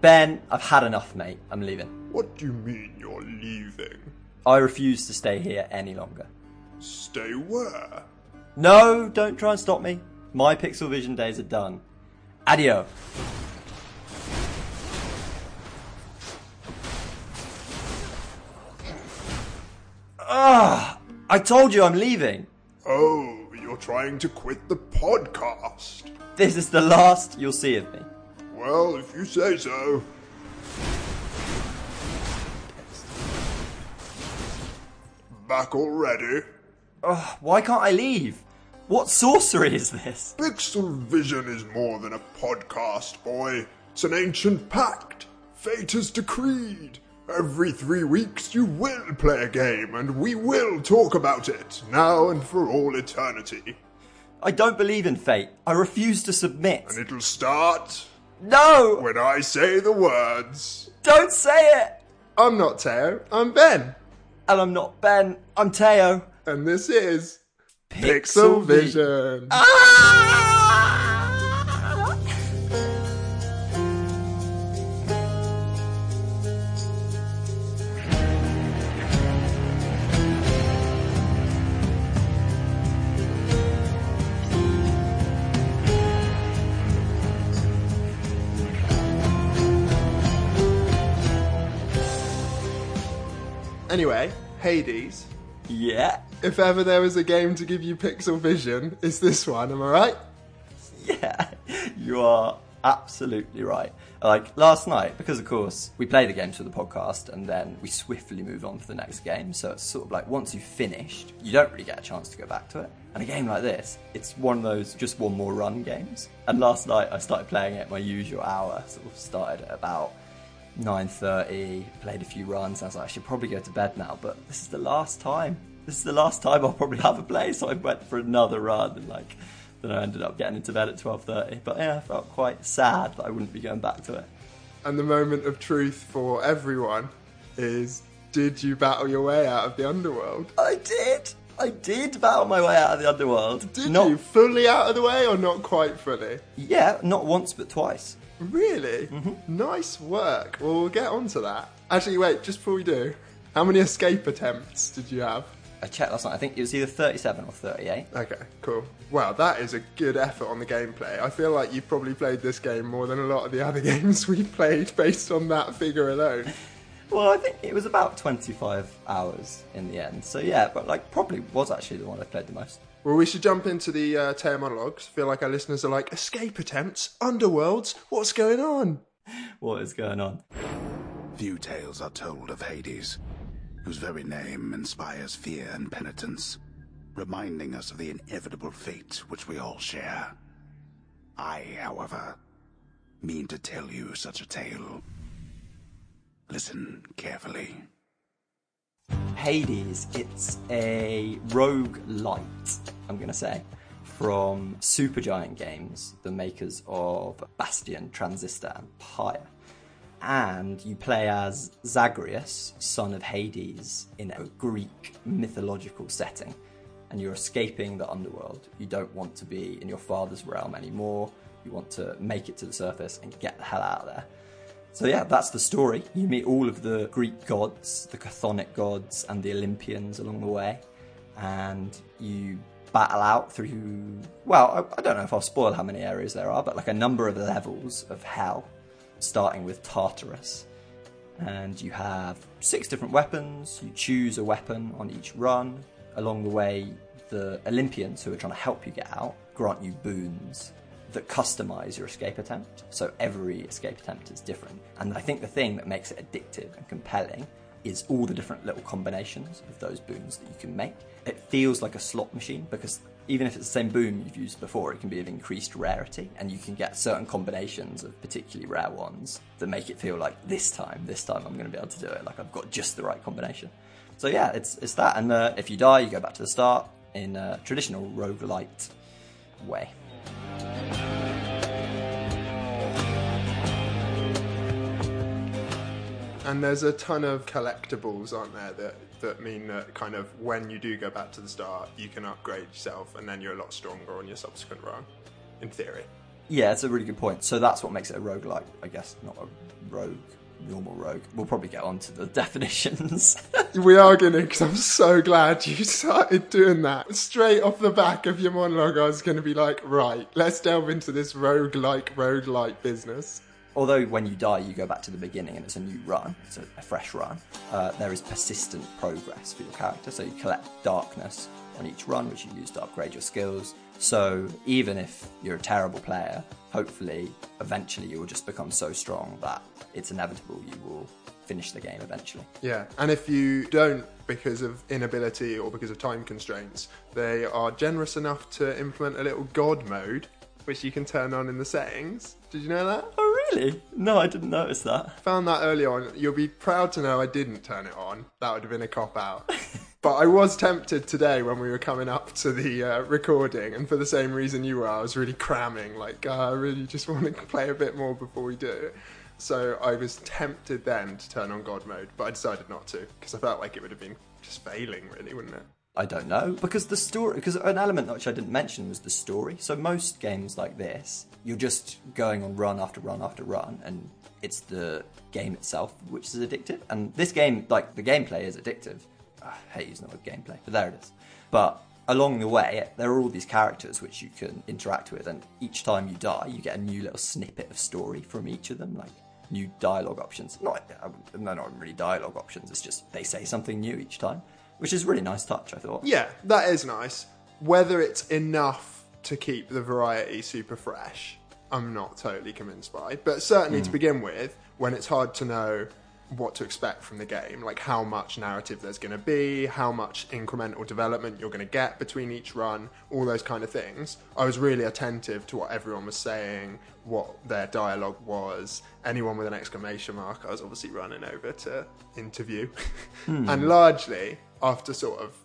Ben, I've had enough, mate. I'm leaving. What do you mean you're leaving? I refuse to stay here any longer. Stay where? No, don't try and stop me. My Pixel Vision days are done. Adio. Ah, I told you I'm leaving. Oh, you're trying to quit the podcast. This is the last you'll see of me. Well, if you say so. Back already? Ugh, why can't I leave? What sorcery is this? Pixel Vision is more than a podcast, boy. It's an ancient pact. Fate has decreed. Every three weeks you will play a game, and we will talk about it, now and for all eternity. I don't believe in fate. I refuse to submit. And it'll start No! when I say the words. Don't say it! I'm not Teo, I'm Ben. And I'm not Ben, I'm Teo. And this is Pixel Pixel Vision. Ah! Anyway, Hades. Yeah, If ever there was a game to give you Pixel Vision, it's this one, am I right? yeah, you are absolutely right. Like last night, because of course we play the games for the podcast and then we swiftly move on to the next game. So it's sort of like once you've finished, you don't really get a chance to go back to it. And a game like this, it's one of those just one more run games. And last night I started playing it my usual hour. Sort of started at about 9.30, played a few runs. I was like, I should probably go to bed now, but this is the last time. This is the last time I'll probably have a play. So I went for another run and like, then I ended up getting into bed at 12.30. But yeah, I felt quite sad that I wouldn't be going back to it. And the moment of truth for everyone is did you battle your way out of the underworld? I did! I did battle my way out of the underworld. Did not, you? Fully out of the way or not quite fully? Yeah, not once but twice. Really? Mm-hmm. Nice work. Well, we'll get on to that. Actually, wait, just before we do, how many escape attempts did you have? I checked last night. I think it was either 37 or 38. Okay, cool. Wow, that is a good effort on the gameplay. I feel like you've probably played this game more than a lot of the other games we've played based on that figure alone. Well, I think it was about 25 hours in the end. So yeah, but like probably was actually the one I played the most. Well, we should jump into the uh, Teo monologues. I feel like our listeners are like, escape attempts? Underworlds? What's going on? What is going on? Few tales are told of Hades, whose very name inspires fear and penitence, reminding us of the inevitable fate which we all share. I, however, mean to tell you such a tale. Listen carefully. Hades, it's a roguelite, I'm going to say, from Supergiant Games, the makers of Bastion, Transistor, and Pyre. And you play as Zagreus, son of Hades, in a Greek mythological setting. And you're escaping the underworld. You don't want to be in your father's realm anymore. You want to make it to the surface and get the hell out of there. So yeah, that's the story. You meet all of the Greek gods, the Chthonic gods, and the Olympians along the way, and you battle out through. Well, I, I don't know if I'll spoil how many areas there are, but like a number of levels of hell, starting with Tartarus. And you have six different weapons. You choose a weapon on each run. Along the way, the Olympians who are trying to help you get out grant you boons that customize your escape attempt. So every escape attempt is different. And I think the thing that makes it addictive and compelling is all the different little combinations of those boons that you can make. It feels like a slot machine because even if it's the same boon you've used before, it can be of increased rarity and you can get certain combinations of particularly rare ones that make it feel like this time, this time I'm going to be able to do it. Like I've got just the right combination. So yeah, it's, it's that. And uh, if you die, you go back to the start in a traditional roguelite way. And there's a ton of collectibles, aren't there, that, that mean that kind of when you do go back to the start, you can upgrade yourself and then you're a lot stronger on your subsequent run, in theory. Yeah, it's a really good point. So that's what makes it a roguelike, I guess, not a rogue, normal rogue. We'll probably get on to the definitions. We are going to, because I'm so glad you started doing that. Straight off the back of your monologue, I was going to be like, right, let's delve into this rogue-like, rogue-like business. Although when you die, you go back to the beginning and it's a new run, it's a, a fresh run. Uh, there is persistent progress for your character, so you collect darkness on each run, which you use to upgrade your skills. So even if you're a terrible player, hopefully, eventually you will just become so strong that it's inevitable you will finish the game eventually. Yeah, and if you don't because of inability or because of time constraints, they are generous enough to implement a little god mode, which you can turn on in the settings. Did you know that? Oh, really? No, I didn't notice that. Found that early on. You'll be proud to know I didn't turn it on. That would have been a cop out. but I was tempted today when we were coming up to the uh, recording, and for the same reason you were, I was really cramming. Like, uh, I really just want to play a bit more before we do. So I was tempted then to turn on God mode, but I decided not to because I felt like it would have been just failing, really, wouldn't it? I don't know because the story because an element which I didn't mention was the story. So most games like this, you're just going on run after run after run, and it's the game itself which is addictive. And this game, like the gameplay, is addictive. I hate using the word gameplay, but there it is. But along the way, there are all these characters which you can interact with, and each time you die, you get a new little snippet of story from each of them, like new dialogue options. Not, um, they're not really dialogue options. It's just they say something new each time, which is a really nice touch. I thought. Yeah, that is nice. Whether it's enough to keep the variety super fresh, I'm not totally convinced by. But certainly to hmm. begin with, when it's hard to know what to expect from the game, like how much narrative there's going to be, how much incremental development you're going to get between each run, all those kind of things. I was really attentive to what everyone was saying, what their dialogue was. Anyone with an exclamation mark, I was obviously running over to interview. Hmm. and largely, after sort of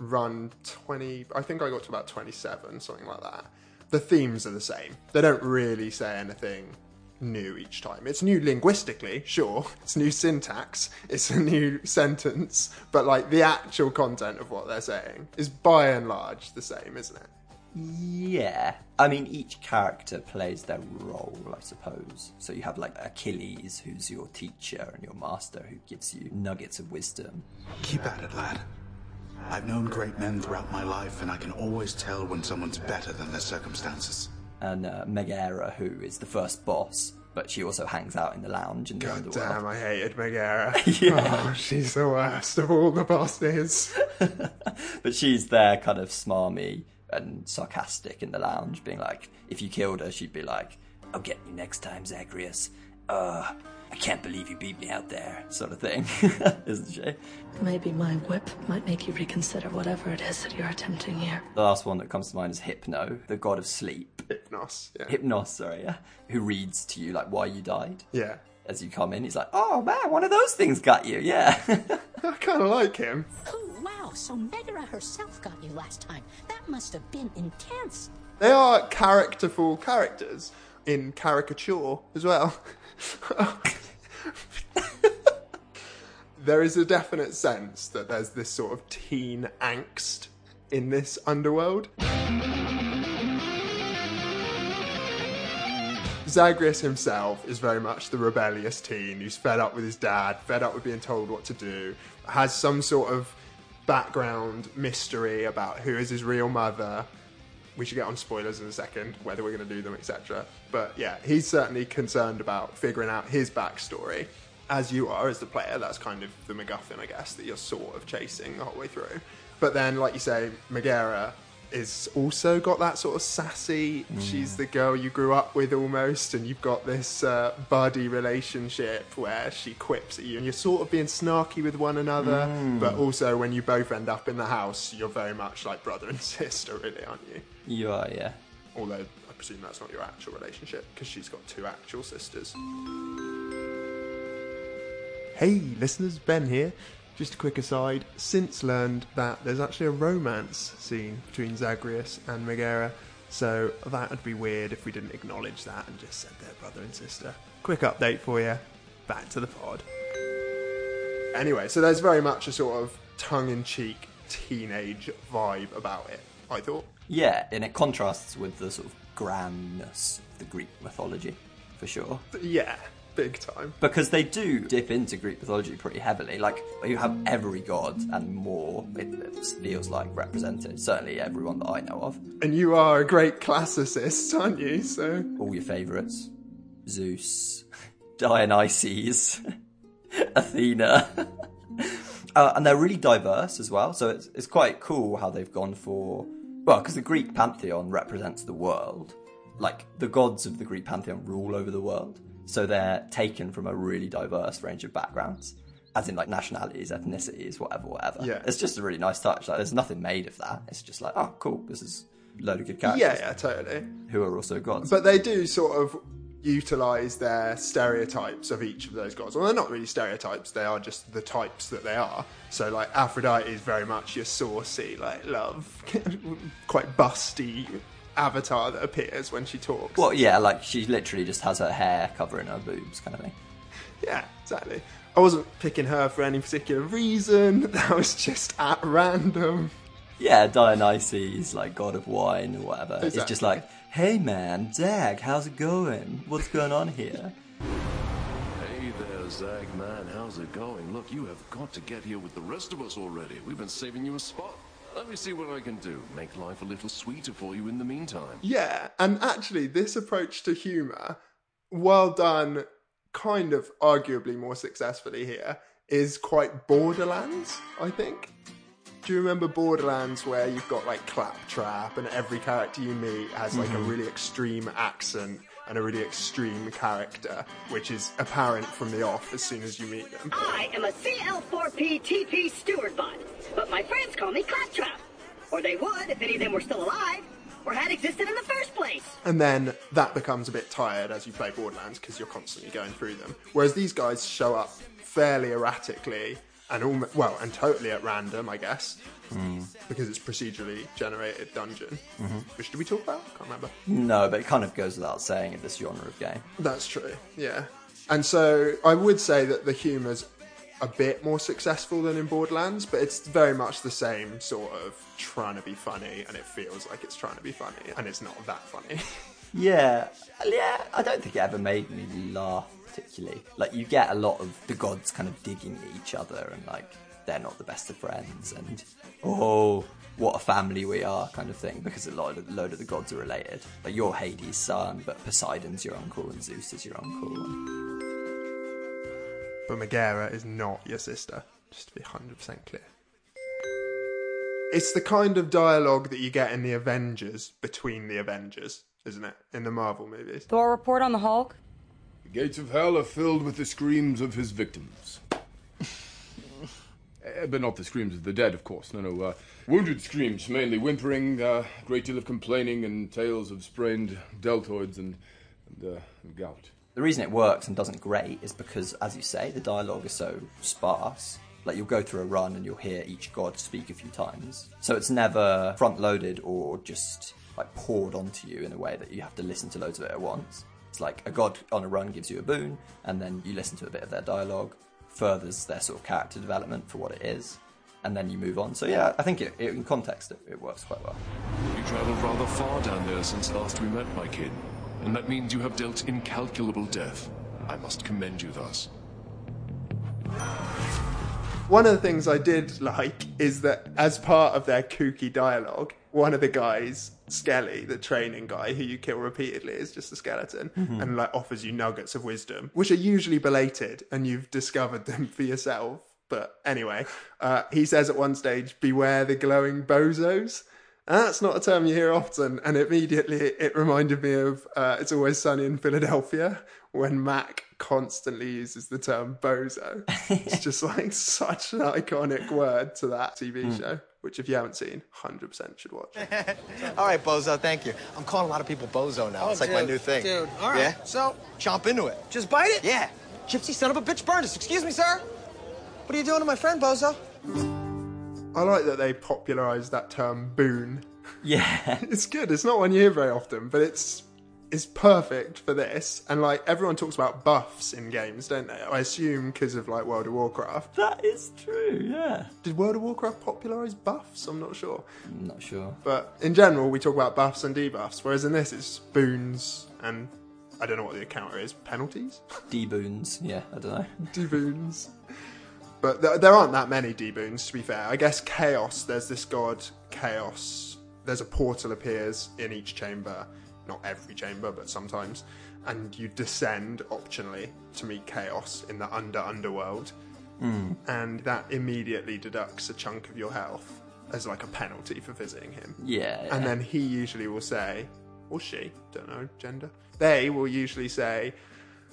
run 20, I think I got to about 27, something like that. The themes are the same. They don't really say anything new each time. It's new linguistically, sure. It's new syntax. It's a new sentence. But like the actual content of what they're saying is by and large the same, isn't it? Yeah. I mean, each character plays their role, I suppose. So you have like Achilles, who's your teacher, and your master, who gives you nuggets of wisdom. Keep at it, lad. I've known great men throughout my life, and I can always tell when someone's better than their circumstances. And uh, Megara, who is the first boss, but she also hangs out in the lounge in the God underworld. damn, I hated Megara. Yeah. Oh, she's the worst of all the bosses. But she's there, kind of smarmy and sarcastic in the lounge, being like, if you killed her, she'd be like, I'll get you next time, Zagreus. Uh, I can't believe you beat me out there, sort of thing, isn't she? Maybe my whip might make you reconsider whatever it is that you're attempting here. The last one that comes to mind is Hypno, the god of sleep. Hypnos, yeah. Hypnos, sorry, yeah. Who reads to you, like, why you died. yeah. As you come in, he's like, oh man, one of those things got you, yeah. I kind of like him. Oh, wow. So Megara herself got you last time. That must have been intense. They are characterful characters in caricature as well. there is a definite sense that there's this sort of teen angst in this underworld. Zagreus himself is very much the rebellious teen who's fed up with his dad, fed up with being told what to do, has some sort of background mystery about who is his real mother. We should get on spoilers in a second, whether we're going to do them, etc. But yeah, he's certainly concerned about figuring out his backstory. As you are, as the player, that's kind of the MacGuffin, I guess, that you're sort of chasing the whole way through. But then, like you say, Megara is also got that sort of sassy. She's the girl you grew up with almost, and you've got this uh, buddy relationship where she quips at you, and you're sort of being snarky with one another. But also, when you both end up in the house, you're very much like brother and sister, really, aren't you? you are, yeah. Although I presume that's not your actual relationship because she's got two actual sisters. Hey, listeners, Ben here. Just a quick aside, since learned that there's actually a romance scene between Zagreus and Megara, so that would be weird if we didn't acknowledge that and just said they're brother and sister. Quick update for you. Back to the pod. Anyway, so there's very much a sort of tongue in cheek teenage vibe about it, I thought. Yeah, and it contrasts with the sort of grandness of the Greek mythology, for sure. Yeah, big time. Because they do dip into Greek mythology pretty heavily. Like, you have every god and more, it, feels like, represented. Certainly everyone that I know of. And you are a great classicist, aren't you? So All your favourites Zeus, Dionysus, Athena. uh, and they're really diverse as well. So it's, it's quite cool how they've gone for. Well, because the Greek pantheon represents the world. Like, the gods of the Greek pantheon rule over the world. So they're taken from a really diverse range of backgrounds. As in, like, nationalities, ethnicities, whatever, whatever. Yeah. It's just a really nice touch. Like, there's nothing made of that. It's just like, oh, cool. This is a load of good characters yeah, yeah, totally. who are also gods. But they do sort of utilize their stereotypes of each of those gods. Well, they're not really stereotypes; they are just the types that they are. So, like Aphrodite is very much your saucy, like love, quite busty avatar that appears when she talks. Well, yeah, like she literally just has her hair covering her boobs, kind of thing. Yeah, exactly. I wasn't picking her for any particular reason. That was just at random. Yeah, Dionysus, like god of wine or whatever. It's just like, hey man, Dag, how's it going? What's going on here? Hey there, Zag man, how's it going? Look, you have got to get here with the rest of us already. We've been saving you a spot. Let me see what I can do. Make life a little sweeter for you in the meantime. Yeah, and actually, this approach to humour, well done, kind of arguably more successfully here, is quite Borderlands, I think. Do you remember Borderlands where you've got like Claptrap and every character you meet has like a mm-hmm. really extreme accent and a really extreme character, which is apparent from the off as soon as you meet them? I am a CL4P TP steward bot, but my friends call me Claptrap. Or they would if any of them were still alive, or had existed in the first place. And then that becomes a bit tired as you play Borderlands because you're constantly going through them. Whereas these guys show up fairly erratically and all well and totally at random, I guess, Mm-hmm. because it's procedurally generated dungeon. Mm-hmm. Which did we talk about? I can't remember. No, but it kind of goes without saying in this genre of game. That's true. Yeah. And so I would say that the humour's a bit more successful than in Borderlands, but it's very much the same sort of trying to be funny, and it feels like it's trying to be funny, and it's not that funny. Yeah, yeah, I don't think it ever made me laugh particularly. Like, you get a lot of the gods kind of digging at each other and, like, they're not the best of friends and, oh, what a family we are kind of thing because a lot of, a load of the gods are related. Like, you're Hades' son, but Poseidon's your uncle and Zeus is your uncle. but Megara is not your sister, just to be 100% clear. It's the kind of dialogue that you get in the Avengers between the Avengers, isn't it? In the Marvel movies. Thor report on the Hulk? The gates of hell are filled with the screams of his victims. Eh, but not the screams of the dead, of course. No, no. Uh, wounded screams, mainly whimpering, a uh, great deal of complaining, and tales of sprained deltoids and, and uh, gout. The reason it works and doesn't great is because, as you say, the dialogue is so sparse. Like you'll go through a run and you'll hear each god speak a few times. So it's never front loaded or just like poured onto you in a way that you have to listen to loads of it at once. It's like a god on a run gives you a boon, and then you listen to a bit of their dialogue, furthers their sort of character development for what it is, and then you move on. So yeah, I think it, it, in context it, it works quite well. You traveled rather far down there since last we met, my kid. And that means you have dealt incalculable death. I must commend you thus. One of the things I did like is that as part of their kooky dialogue, one of the guys, Skelly, the training guy who you kill repeatedly, is just a skeleton and like offers you nuggets of wisdom, which are usually belated, and you've discovered them for yourself. But anyway, uh, he says at one stage, "Beware the glowing bozos." And that's not a term you hear often, and immediately it reminded me of uh, "It's Always Sunny in Philadelphia" when Mac constantly uses the term bozo. it's just like such an iconic word to that TV show, which if you haven't seen, hundred percent should watch. All right, Bozo, thank you. I'm calling a lot of people Bozo now. it's oh, like my new thing. dude, all right, Yeah? so- Chomp into it. Just bite it? Yeah. Gypsy son of a bitch burned us. Excuse me, sir. What are you doing to my friend, Bozo? I like that they popularised that term boon. Yeah, It's good. It's not one you hear very often, but it's is perfect for this. And like everyone talks about buffs in games, don't they? I assume because of like World of Warcraft. That is true, yeah. Did World of Warcraft popularize buffs? I'm not sure. I'm not sure. But in general, we talk about buffs and debuffs, whereas in this, it's boons and I don't know what the counter is. Penalties? D-boons, yeah, I don't know. D-boons. But th- there aren't that many D-boons, to be fair. I guess Chaos, there's this god, Chaos. There's a portal appears in each chamber. Not every chamber, but sometimes. And you descend optionally to meet Chaos in the under underworld. Hmm. And that immediately deducts a chunk of your health as like a penalty for visiting him. Yeah, And then he usually will say, or she, don't know, gender. They will usually say,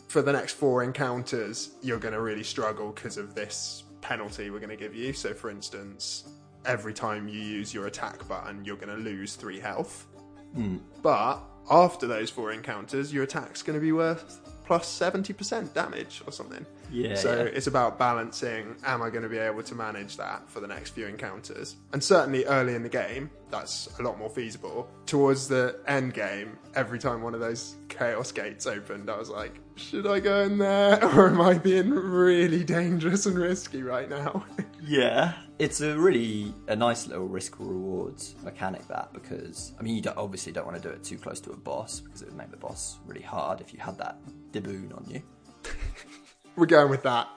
for the next four encounters, you're going to really struggle because of this penalty we're going to give you. So, for instance, every time you use your attack button, you're going to lose three health. Hmm. But after those four encounters, your attack's going to be worth plus 70% damage or something. Yeah, So yeah. it's about balancing am I going to be able to manage that for the next few encounters? And certainly early in the game, that's a lot more feasible. Towards the end game, every time one of those chaos gates opened, I was like, should I go in there or am I being really dangerous and risky right now? Yeah, it's a really a nice little risk rewards mechanic that because I mean you don't, obviously don't want to do it too close to a boss because it would make the boss really hard if you had that diboon on you. We're going with that.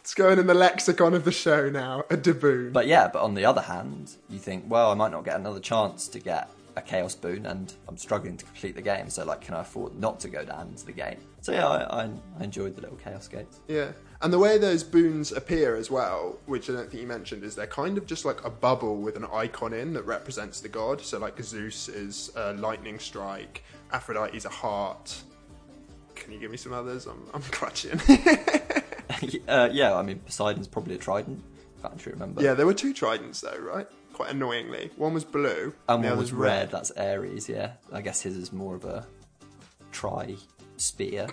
It's going in the lexicon of the show now, a daboon. But yeah, but on the other hand, you think, well, I might not get another chance to get a chaos boon, and I'm struggling to complete the game. So like, can I afford not to go down into the game? So yeah, I, I, I enjoyed the little chaos gates. Yeah. And the way those boons appear as well, which I don't think you mentioned, is they're kind of just like a bubble with an icon in that represents the god. So, like, Zeus is a lightning strike, Aphrodite is a heart. Can you give me some others? I'm, I'm clutching. uh, yeah, I mean Poseidon's probably a trident. If I actually remember. yeah, there were two tridents, though, right? Quite annoyingly. One was blue, And the one was red. That's Ares. Yeah, I guess his is more of a tri spear.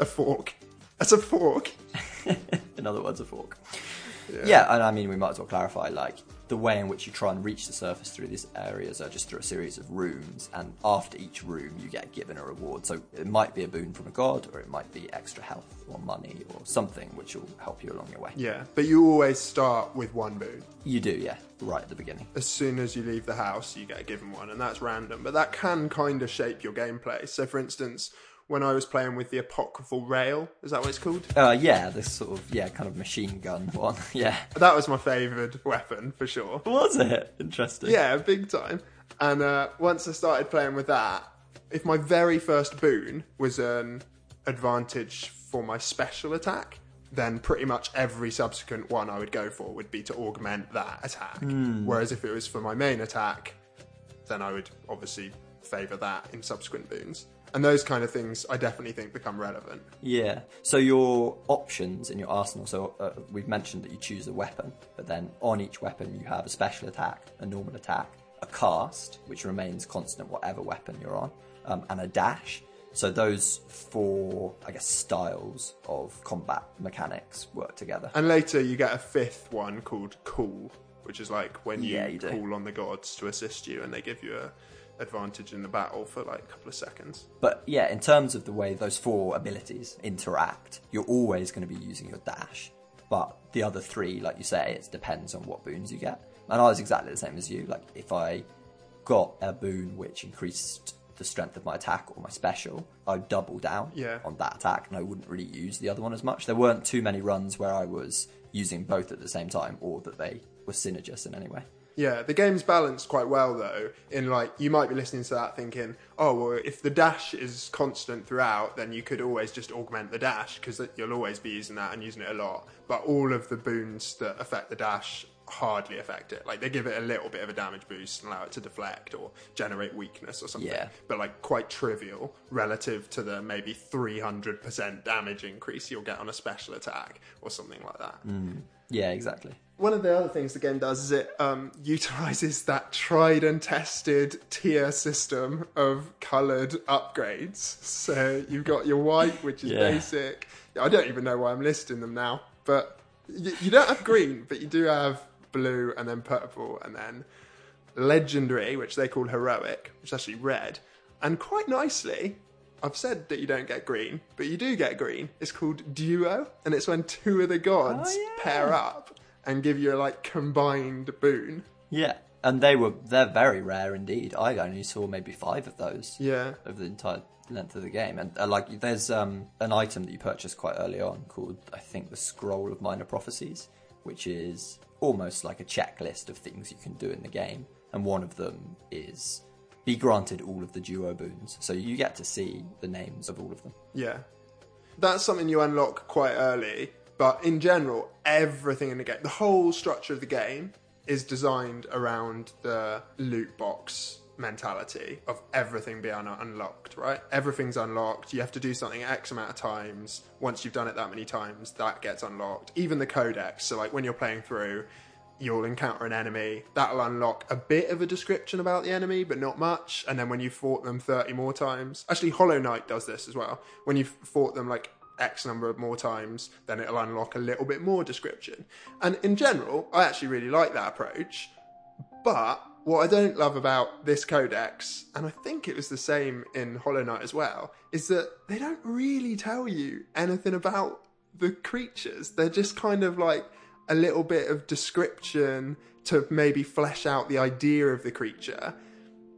A fork. That's a fork. In other words, a fork. Yeah. and I mean, we might as well clarify like the way in which you try and reach the surface through these areas are just through a series of rooms, and after each room, you get given a reward. So it might be a boon from a god, or it might be extra health or money or something which will help you along your way. Yeah, but you always start with one boon. You do, yeah, right at the beginning. as soon as you leave the house, you get given one, and that's random. But that can kind of shape your gameplay. So, for instance, when I was playing with the apocryphal rail, is that what it's called? Uh, yeah, this sort of yeah, kind of machine gun one. yeah, That was my favourite weapon for sure. was it interesting? Yeah, big time. And uh, once I started playing with that, if my very first boon was an advantage for my special attack, then pretty much every subsequent one I would go for would be to augment that attack. Whereas if it was for my main attack, then I would obviously favour that in subsequent boons. And those kind of things I definitely think become relevant. Yeah. So your options in your arsenal. So uh, we've mentioned that you choose a weapon, but then on each weapon you have a special attack, a normal attack, a cast, which remains constant whatever weapon you're on, um, and a dash. So those four, I guess, styles of combat mechanics work together. And later you get a fifth one called Call, which is like when you, Yeah, you call on the gods to assist you and they give you a advantage in the battle for like a couple of seconds. But yeah, in terms of the way those four abilities interact, you're always going to be using your dash. But the other three, like you say, it depends on what boons you get. And I was exactly the same as you. Like if I got a boon which increased the strength of my attack or my special, I'd double down Yeah. on that attack and I wouldn't really use the other one as much. There weren't too many runs where I was using both at the same time or that they were synergist in any way. Yeah, the game's balanced quite well though. In like, you might be listening to that thinking, oh, well, if the dash is constant throughout, then you could always just augment the dash because you'll always be using that and using it a lot. But all of the boons that affect the dash hardly affect it. Like, they give it a little bit of a damage boost and allow it to deflect or generate weakness or something. Yeah. But like, quite trivial relative to the maybe 300% damage increase you'll get on a special attack or something like that. Mm. Yeah, exactly. One of the other things the game does is it um, utilizes that tried and tested tier system of coloured upgrades. So you've got your white, which is Yeah. basic. I don't even know why I'm listing them now, but you, you don't have green, but you do have blue and then purple and then legendary, which they call heroic, which is actually red. And quite nicely, I've said that you don't get green, but you do get green. It's called duo, and it's when two of the gods Oh, yeah. pair up and give you a like combined boon. Yeah, and they were they're very rare indeed. I only saw maybe five of those. Yeah. over the entire length of the game, and uh, like there's um, an item that you purchase quite early on called I think the Scroll of Minor Prophecies, which is almost like a checklist of things you can do in the game, and one of them is be granted all of the duo boons, so you get to see the names of all of them. Yeah. That's something you unlock quite early, but in general, everything in the game, the whole structure of the game is designed around the loot box mentality of everything being un- unlocked, right? Everything's unlocked. You have to do something X amount of times. Once you've done it that many times, that gets unlocked. Even the codex. So, like when you're playing through, you'll encounter an enemy that'll unlock a bit of a description about the enemy but not much and then when you've fought them 30 more times actually hollow knight does this as well when you've fought them like x number of more times then it'll unlock a little bit more description and in general i actually really like that approach but what I don't love about this codex, and I think it was the same in Hollow Knight as well, is that they don't really tell you anything about the creatures. They're just kind of like a little bit of description to maybe flesh out the idea of the creature.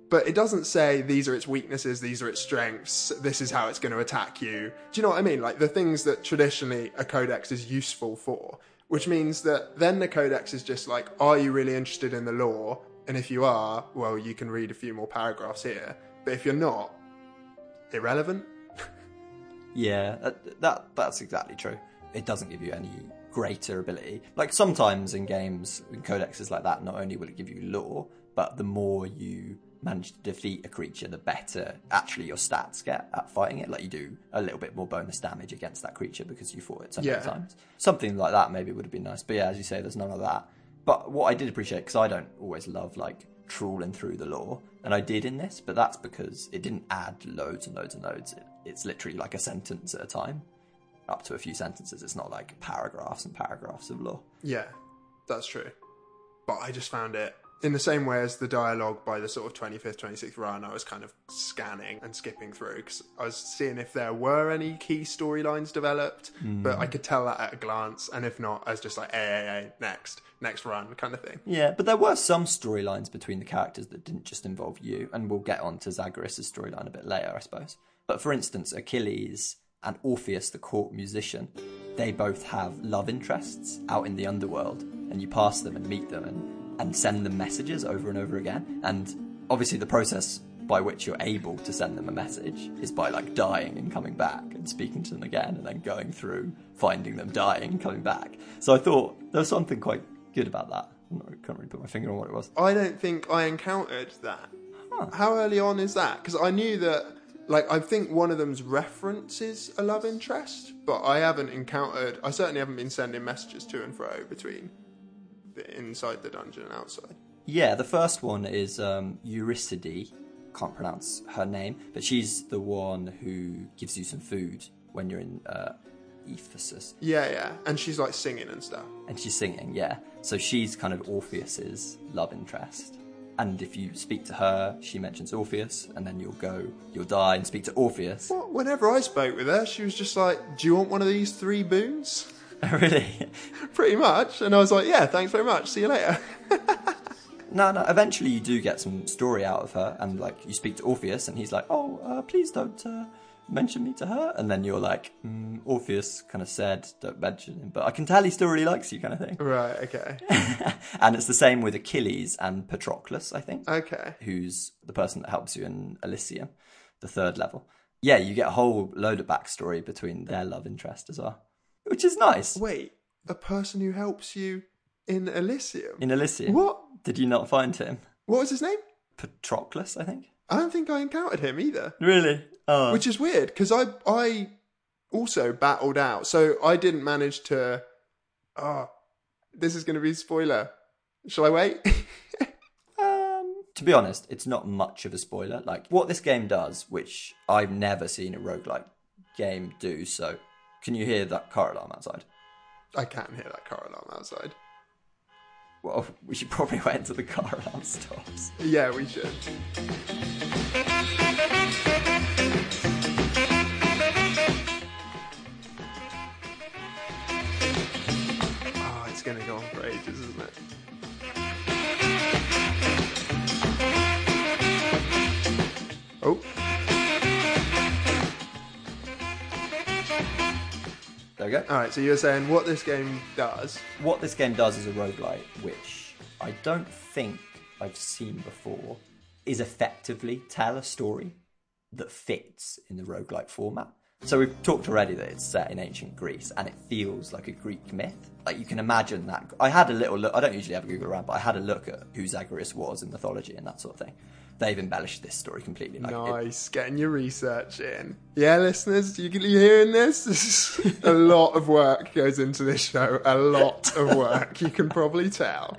But it doesn't say these are its weaknesses, these are its strengths, this is how it's going to attack you. Do you know what I mean? Like the things that traditionally a codex is useful for. Which means that then the codex is just like, are you really interested in the lore? And if you are, well, you can read a few more paragraphs here. But if you're not, irrelevant. Yeah, that, that that's exactly true. It doesn't give you any greater ability. Like sometimes in games, in codexes like that, not only will it give you lore, but the more you manage to defeat a creature, the better actually your stats get at fighting it. Like you do a little bit more bonus damage against that creature because you fought it so Yeah. many times. Something like that maybe would have been nice. But yeah, as you say, there's none of that. But what I did appreciate, because I don't always love like trawling through the lore, and I did in this, but that's because it didn't add loads and loads and loads. It, it's literally like a sentence at a time, up to a few sentences. It's not like paragraphs and paragraphs of lore. Yeah, that's true. But I just found it in the same way as the dialogue by the sort of 25th, 26th run, I was kind of scanning and skipping through because I was seeing if there were any key storylines developed, hmm. but I could tell that at a glance. And if not, I was just like, hey, hey, hey, next, next run kind of thing. Yeah, but there were some storylines between the characters that didn't just involve you, and we'll get on to Zagreus' storyline a bit later, I suppose. But for instance, Achilles and Orpheus, the court musician, they both have love interests out in the underworld, and you pass them and meet them and, and send them messages over and over again. And obviously, the process by which you're able to send them a message is by like dying and coming back and speaking to them again, and then going through finding them dying and coming back. So I thought there was something quite good about that. Not- can't really put my finger on what it was. I don't think I encountered that. How early on is that? Because I knew that, like, I think one of them's references a love interest, but I haven't encountered. I certainly haven't been sending messages to and fro between inside the dungeon and outside. Yeah, the first one is um, Eurycide. Can't pronounce her name, but she's the one who gives you some food when you're in uh, Ephesus, Yeah, yeah, and she's like singing and stuff. and she's singing. Yeah, so she's kind of Orpheus's love interest. And if you speak to her, she mentions Orpheus, and then you'll go, you'll die and speak to Orpheus. Well, whenever I spoke with her, she was just like, "Do you want one of these three boons?" really? Pretty much, and I was like, "Yeah, thanks very much. See you later." No, no. Eventually, you do get some story out of her, and like you speak to Orpheus, and he's like, "Oh, uh, please don't uh, mention me to her." And then you're like, mm, "Orpheus kind of said don't mention him, but I can tell he still really likes you," kind of thing. right. Okay. And it's the same with Achilles and Patroclus, I think, Okay. who's the person that helps you in Elysium, the third level. Yeah, you get a whole load of backstory between their love interest as well, which is nice. Wait, a person who helps you in Elysium. In Elysium, What? did you not find him? What was his name? Patroclus, I think. I don't think I encountered him either. Really? Oh, which is weird because I I also battled out, so I didn't manage to. Oh, this is going to be a spoiler. Shall I wait? Um, to be honest, it's not much of a spoiler. Like what this game does, which I've never seen a roguelike game do. So, can you hear that car alarm outside? I can hear that car alarm outside. Well, we should probably wait until the car alarm stops. Yeah, we should. Go. All right, so you're saying what this game does? What this game does is a roguelite, which I don't think I've seen before, is effectively tell a story that fits in the roguelike format. So we've talked already that it's set in ancient Greece and it feels like a Greek myth. Like you can imagine that. I had a little look, I don't usually have a Google around, but I had a look at who Zagreus was in mythology and that sort of thing. They've embellished this story completely. Like it- Nice, getting your research in. Yeah, listeners, you, you hearing? This a lot of work goes into this show. A lot of work. You can probably tell.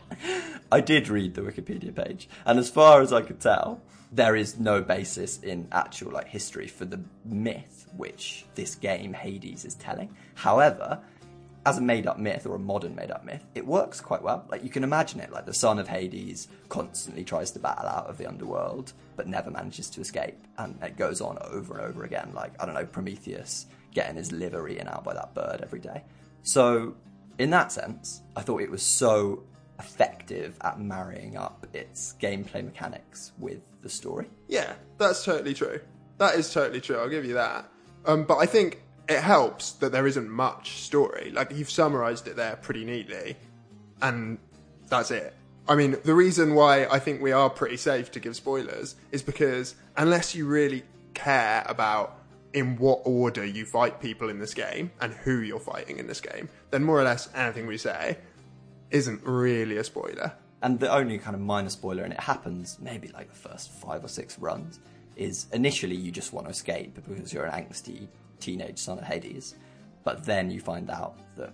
I did read the Wikipedia page, and as far as I could tell, there is no basis in actual like history for the myth which this game Hades is telling. However, as a made-up myth or a modern made-up myth, it works quite well. Like you can imagine it, like the son of Hades constantly tries to battle out of the underworld, but never manages to escape, and it goes on over and over again. Like I don't know, Prometheus getting his liver eaten out by that bird every day. So, in that sense, I thought it was so effective at marrying up its gameplay mechanics with the story. Yeah, that's totally true. That is totally true. I'll give you that. Um, but I think it helps that there isn't much story. Like you've summarized it there pretty neatly, and that's it. I mean, the reason why I think we are pretty safe to give spoilers is because unless you really care about in what order you fight people in this game and who you're fighting in this game, then more or less anything we say isn't really a spoiler. And the only kind of minor spoiler, and it happens maybe like the first five or six runs, is initially you just want to escape because you're an angsty teenage son of Hades, but then you find out that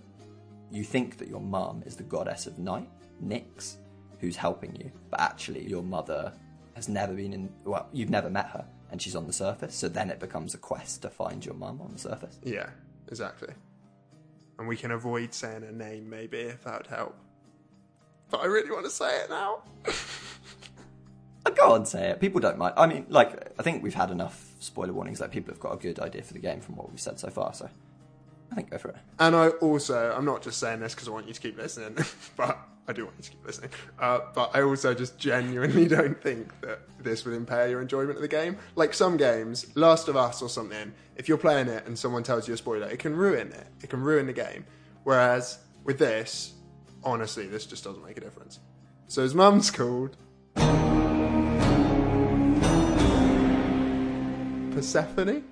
you think that your mum is the goddess of night, Nyx, who's helping you, but actually your mother has never been in, well, you've never met her, and she's on the surface, so then it becomes a quest to find your mum on the surface. Yeah, exactly. And we can avoid saying a name maybe if that would help. But I really want to say it now. Go on, say it. People don't mind. I mean, like, I think we've had enough spoiler warnings that people have got a good idea for the game from what we've said so far, so I think go for it. And I also, I'm not just saying this because I want you to keep listening, but I do want you to keep listening. Uh, but I also just genuinely don't think that this would impair your enjoyment of the game. Like some games, Last of Us or something, if you're playing it and someone tells you a spoiler, it can ruin it. It can ruin the game. Whereas with this, honestly, this just doesn't make a difference. So his mum's called Persephone.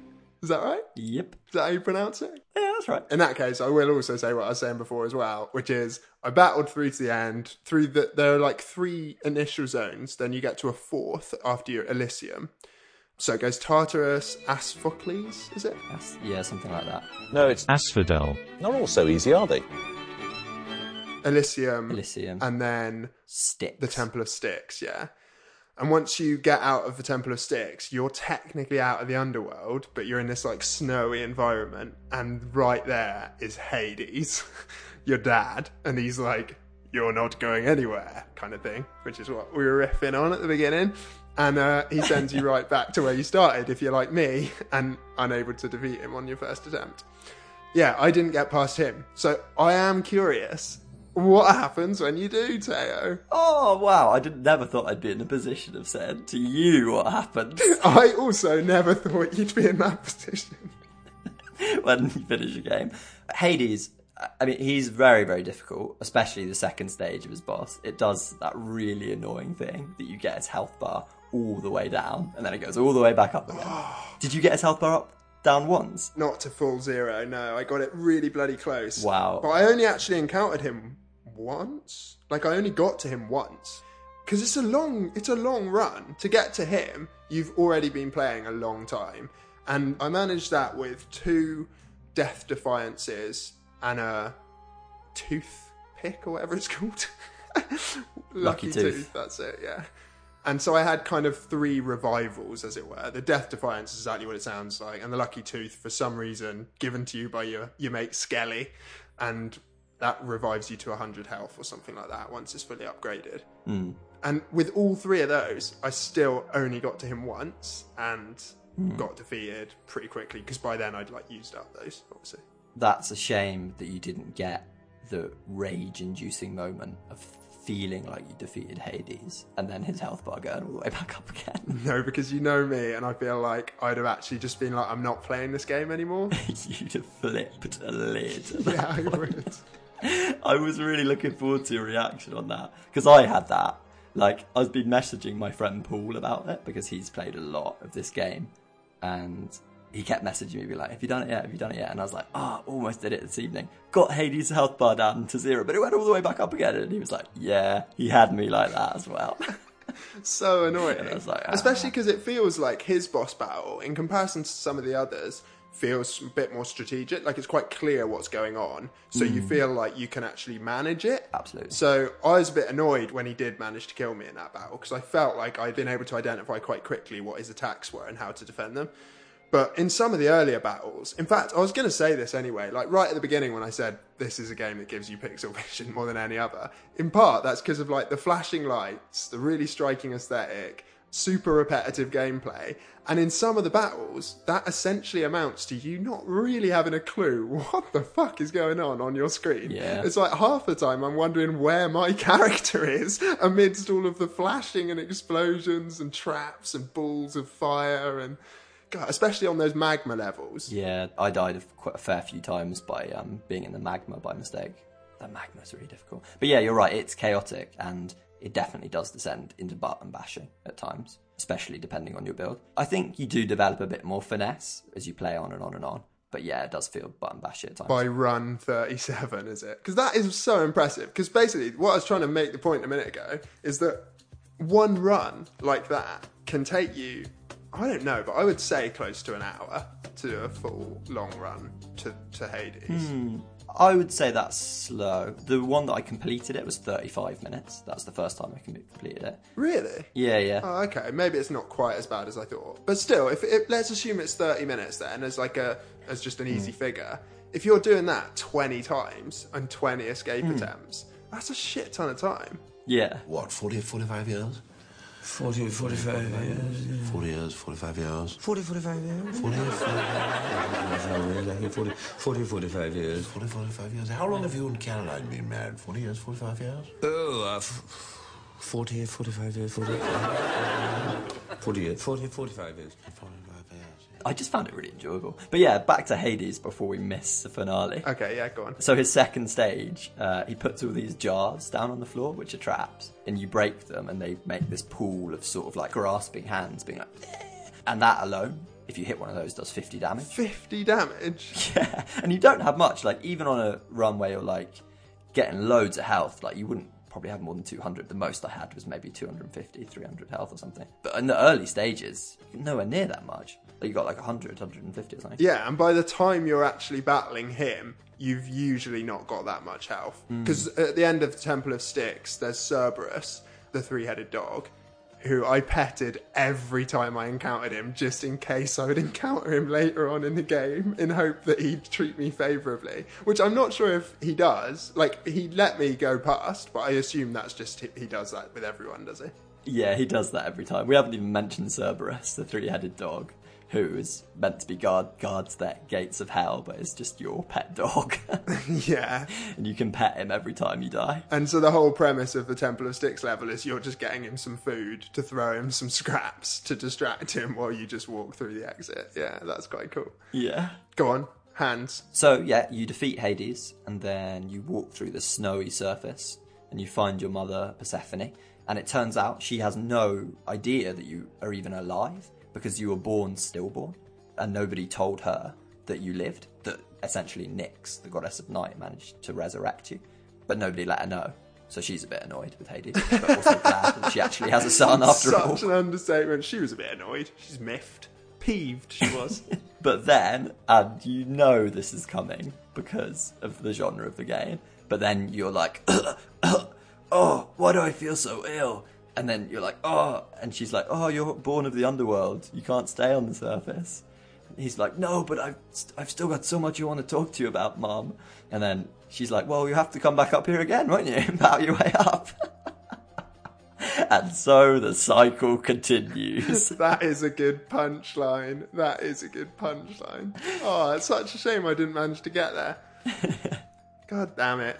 Is that right? Yep. Is that how you pronounce it? Yeah, that's right. In that case, I will also say what I was saying before as well, which is I battled through to the end. Through the there are like three initial zones, then you get to a fourth after your Elysium. So it goes Tartarus, Asphocles, is it? Yes, yeah, something like that. No, it's Asphodel. not all so easy, are they? Elysium, Elysium. and then Styx. the Temple of Styx, yeah. And once you get out of the Temple of Styx, you're technically out of the underworld, but you're in this like snowy environment, and right there is Hades, your dad, and he's like, "You're not going anywhere," kind of thing, which is what we were riffing on at the beginning. And uh, he sends you right back to where you started if you're like me and unable to defeat him on your first attempt. Yeah, I didn't get past him, so I am curious. What happens when you do, Teo? Oh wow! I didn't never thought I'd be in a position of saying to you what happens I also never thought you'd be in that position. when you finish a game. Hades. I mean, he's very, very difficult, especially the second stage of his boss. It does that really annoying thing that you get his health bar all the way down, and then it goes all the way back up again. Did you get his health bar up down once? Not to full zero, no. I got it really bloody close. Wow. But I only actually encountered him once. Like I only got to him once. Because it's a long it's a long run. To get to him, you've already been playing a long time. And I managed that with two death defiances and a toothpick or whatever it's called. Lucky Tooth. that's it, yeah. And so I had kind of three revivals, as it were. The Death Defiance is exactly what it sounds like, and the Lucky Tooth, for some reason, given to you by your, your mate Skelly, and that revives you to 100 health or something like that once it's fully upgraded. Hmm. And with all three of those, I still only got to him once and hmm. got defeated pretty quickly, because by then I'd like used up those, obviously. That's a shame that you didn't get the rage-inducing moment of feeling like you defeated Hades and then his health bar going all the way back up again? No, because you know me, and I feel like I'd have actually just been like, I'm not playing this game anymore. You'd have flipped a lid. yeah, I would. I was really looking forward to your reaction on that because I had that. Like, I've been messaging my friend Paul about it because he's played a lot of this game, and he kept messaging me, be like, "Have you done it yet? Have you done it yet?" And I was like, "Oh, almost did it this evening. Got Hades' health bar down to zero, but it went all the way back up again." And he was like, "Yeah, he had me like that as well." so annoying. And I was like, ah. Especially because it feels like his boss battle, in comparison to some of the others, feels a bit more strategic. Like it's quite clear what's going on, so you feel like you can actually manage it. Absolutely. So I was a bit annoyed when he did manage to kill me in that battle because I felt like I'd been able to identify quite quickly what his attacks were and how to defend them. But in some of the earlier battles, in fact, I was going to say this anyway, like right at the beginning when I said this is a game that gives you pixel vision more than any other. In part, that's because of like the flashing lights, the really striking aesthetic, super repetitive gameplay, and in some of the battles, that essentially amounts to you not really having a clue what the fuck is going on on your screen. Yeah. It's like half the time I'm wondering where my character is amidst all of the flashing and explosions and traps and balls of fire and God, especially on those magma levels. Yeah, I died of quite a fair few times by um, being in the magma by mistake. The magma's really difficult. But yeah, you're right, it's chaotic and it definitely does descend into button bashing at times, especially depending on your build. I think you do develop a bit more finesse as you play on and on and on. But yeah, it does feel button bashy at times. by run 37, is it? Because that is so impressive. Because basically, what I was trying to make the point a minute ago is that one run like that can take you, I don't know, but I would say close to an hour to do a full long run to, to Hades. Hmm. I would say that's slow. The one that I completed it was 35 minutes. That's the first time I completed it. Really? Yeah, yeah. Oh, okay. Maybe it's not quite as bad as I thought, but still, if, if let's assume it's thirty minutes then, as like a as just an easy hmm. figure. If you're doing that twenty times and twenty escape hmm. attempts, that's a shit ton of time. yeah. What, 40, or 45 years? 40, 45 years. 40 years, 45 years. 40, 45 years. 40 years, 40, 40, 45 years. 40, 45 years. How long have you and Caroline been married? 40 years, 45 years? Oh, uh, 40, 45 years, 40, 40, years, 40, 45 years. 45 years. I just found it really enjoyable. But yeah, back to Hades before we miss the finale. Okay, yeah, go on. So his second stage, uh, he puts all these jars down on the floor, which are traps, and you break them, and they make this pool of sort of like grasping hands, being like, "Eh." and that alone, if you hit one of those, does fifty damage. Fifty damage. Yeah, and you don't have much. Like even on a run where you're like getting loads of health, like you wouldn't probably have more than 200. The most I had was maybe 250, 300 health or something. But in the early stages, nowhere near that much. You got like 100, 150 or something. Yeah, and by the time you're actually battling him, you've usually not got that much health. Hmm. Because at the end of Temple of Styx, there's Cerberus, the three-headed dog, who I petted every time I encountered him, just in case I would encounter him later on in the game, in hope that he'd treat me favourably. Which I'm not sure if he does. Like he let me go past, but I assume that's just he, he does that with everyone, does he? Yeah, he does that every time. We haven't even mentioned Cerberus, the three-headed dog, who is meant to be guard guards the gates of hell, but is just your pet dog, yeah. and you can pet him every time you die. And so the whole premise of the Temple of Styx level is you're just getting him some food to throw him some scraps to distract him while you just walk through the exit. Yeah, that's quite cool. Yeah. Go on, hands. So yeah, you defeat Hades, and then you walk through the snowy surface, and you find your mother Persephone. And it turns out she has no idea that you are even alive because you were born stillborn, and nobody told her that you lived. That essentially Nyx, the goddess of night, managed to resurrect you, but nobody let her know. So she's a bit annoyed with Hades, but also glad that she actually has a son after all. Such an understatement. She was a bit annoyed. She's miffed. Peeved, she was. But then, and you know this is coming because of the genre of the game, but then you're like, oh, why do I feel so ill? And then you're like, oh, and she's like, oh, you're born of the underworld. You can't stay on the surface. And he's like, no, but I've, I've still got so much I want to talk to you about, Mom. And then she's like, well, you have to come back up here again, won't you? Bow your way up. and so the cycle continues. that is a good punchline. That is a good punchline. Oh, it's such a shame I didn't manage to get there. God damn it.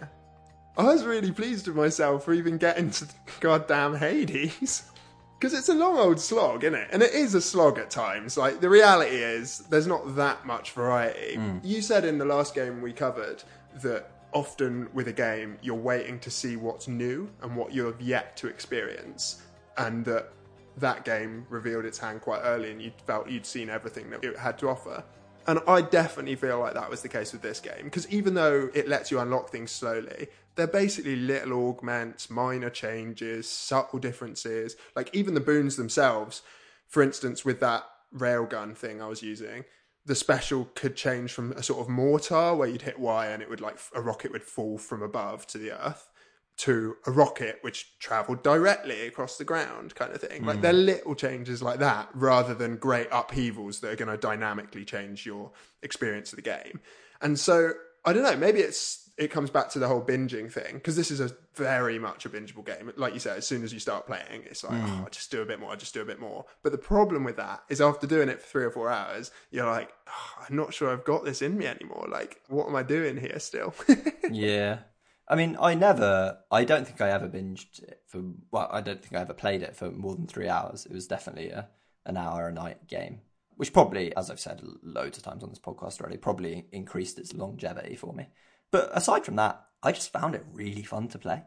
I was really pleased with myself for even getting to goddamn Hades. Because it's a long old slog, isn't it? And it is a slog at times. Like, the reality is, there's not that much variety. Hmm. You said in the last game we covered that often with a game, you're waiting to see what's new and what you have yet to experience. And that that game revealed its hand quite early and you felt you'd seen everything that it had to offer. And I definitely feel like that was the case with this game because even though it lets you unlock things slowly, they're basically little augments, minor changes, subtle differences. Like even the boons themselves, for instance, with that railgun thing I was using, the special could change from a sort of mortar where you'd hit Y and it would like a rocket would fall from above to the earth to a rocket which traveled directly across the ground kind of thing. Like Mm. they're little changes like that rather than great upheavals that are going to dynamically change your experience of the game. And so I don't know, maybe it's it comes back to the whole binging thing because this is a very much a bingeable game. Like you said, as soon as you start playing, it's like, Mm. oh, just do a bit more, I just do a bit more. But the problem with that is after doing it for three or four hours, you're like, oh, I'm not sure I've got this in me anymore. Like, what am I doing here still? yeah. I mean, I never, I don't think I ever binged it for, well, I don't think I ever played it for more than three hours. It was definitely a, an hour a night game, which probably, as I've said loads of times on this podcast already, probably increased its longevity for me. But aside from that, I just found it really fun to play.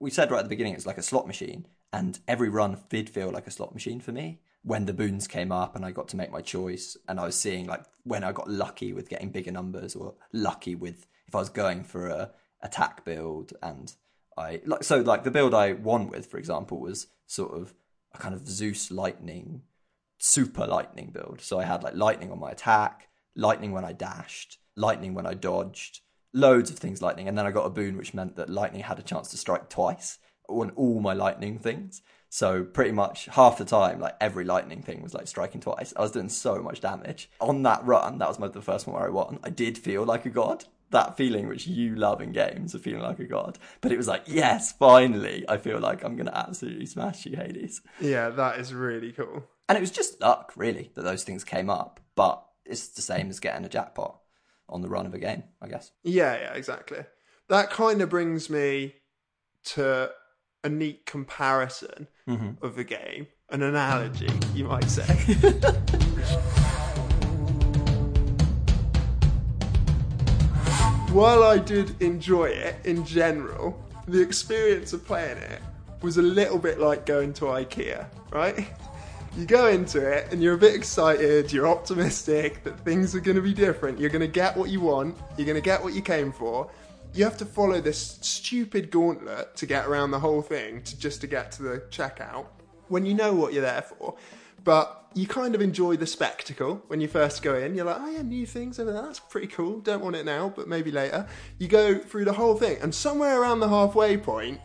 We said right at the beginning it's like a slot machine, and every run did feel like a slot machine for me. When the boons came up and I got to make my choice, and I was seeing like when I got lucky with getting bigger numbers, or lucky with if I was going for a attack build, and I like so like the build I won with, for example, was sort of a kind of Zeus lightning, super lightning build. So I had like lightning on my attack, lightning when I dashed, lightning when I dodged, loads of things lightning, and then I got a boon which meant that lightning had a chance to strike twice on all my lightning things. So pretty much half the time, like every lightning thing was like striking twice. I was doing so much damage on that run. That was my, the first one where I won. I did feel like a god. That feeling which you love in games of feeling like a god. But it was like, yes, finally, I feel like I'm gonna absolutely smash you, Hades. yeah, that is really cool. And it was just luck, really, that those things came up. But it's the same as getting a jackpot on the run of a game, I guess. Yeah, yeah, exactly. That kind of brings me to a neat comparison Mhm. of the game, an analogy, you might say. While I did enjoy it in general, the experience of playing it was a little bit like going to IKEA, right? You go into it and you're a bit excited, you're optimistic that things are going to be different, you're going to get what you want, you're going to get what you came for. You have to follow this stupid gauntlet to get around the whole thing to just to get to the checkout when you know what you're there for. But you kind of enjoy the spectacle when you first go in. You're like, oh yeah, new things over there. That's pretty cool. Don't want it now, but maybe later. You go through the whole thing, and somewhere around the halfway point,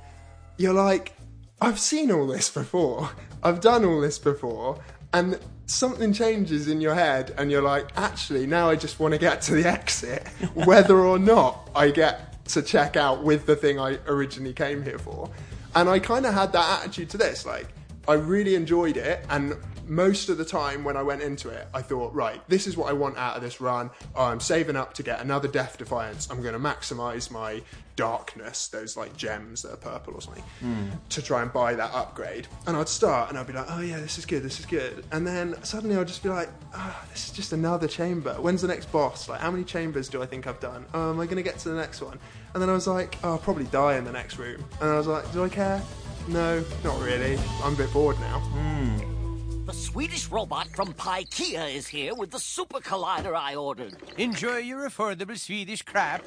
you're like, I've seen all this before. I've done all this before. And something changes in your head, and you're like, actually, now I just want to get to the exit, whether or not I get to check out with the thing I originally came here for. And I kind of had that attitude to this. Like, I really enjoyed it, and most of the time when I went into it, I thought, right, this is what I want out of this run. I'm saving up to get another Death Defiance. I'm going to maximize my darkness, those like gems that are purple or something, hmm. to try and buy that upgrade. And I'd start and I'd be like, oh yeah, this is good, this is good. And then suddenly I'd just be like, oh, this is just another chamber. When's the next boss? Like, how many chambers do I think I've done? Oh, am I going to get to the next one? And then I was like, oh, I'll probably die in the next room. And I was like, do I care? No, not really. I'm a bit bored now. Hmm. The Swedish robot from Pikea is here with the super collider I ordered. Enjoy your affordable Swedish crap.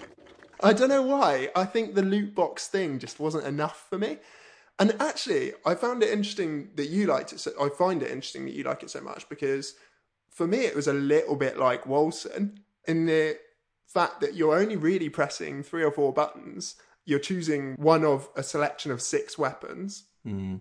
I don't know why. I think the loot box thing just wasn't enough for me. And actually, I found it interesting that you liked it. So I find it interesting that you like it so much because for me, it was a little bit like Wolcen in the fact that you're only really pressing three or four buttons. You're choosing one of a selection of six weapons, Mm.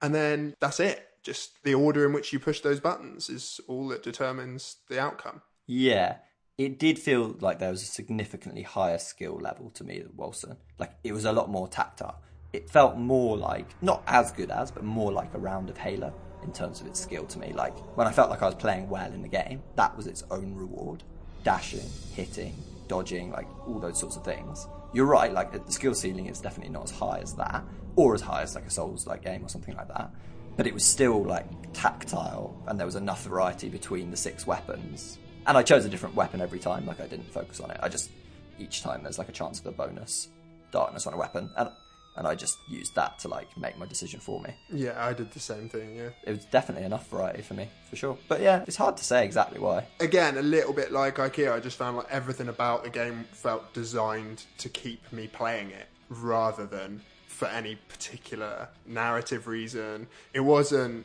and then that's it. Just the order in which you push those buttons is all that determines the outcome. Yeah, it did feel like there was a significantly higher skill level to me than Wolcen. Like it was a lot more tactile. It felt more like not as good as, but more like a round of Halo in terms of its skill to me. Like when I felt like I was playing well in the game, that was its own reward. Dashing, hitting, dodging, like all those sorts of things. you're right. Like the skill ceiling is definitely not as high as that, or as high as like a Souls like game or something like that. But it was still like tactile, and there was enough variety between the six weapons. And I chose a different weapon every time. Like I didn't focus on it. I just each time there's like a chance of a bonus darkness on a weapon, and and I just used that to like make my decision for me. Yeah, I did the same thing. Yeah. It was definitely enough variety for me, for sure. But yeah, it's hard to say exactly why. Again, a little bit like IKEA, I just found like everything about the game felt designed to keep me playing it rather than for any particular narrative reason. It wasn't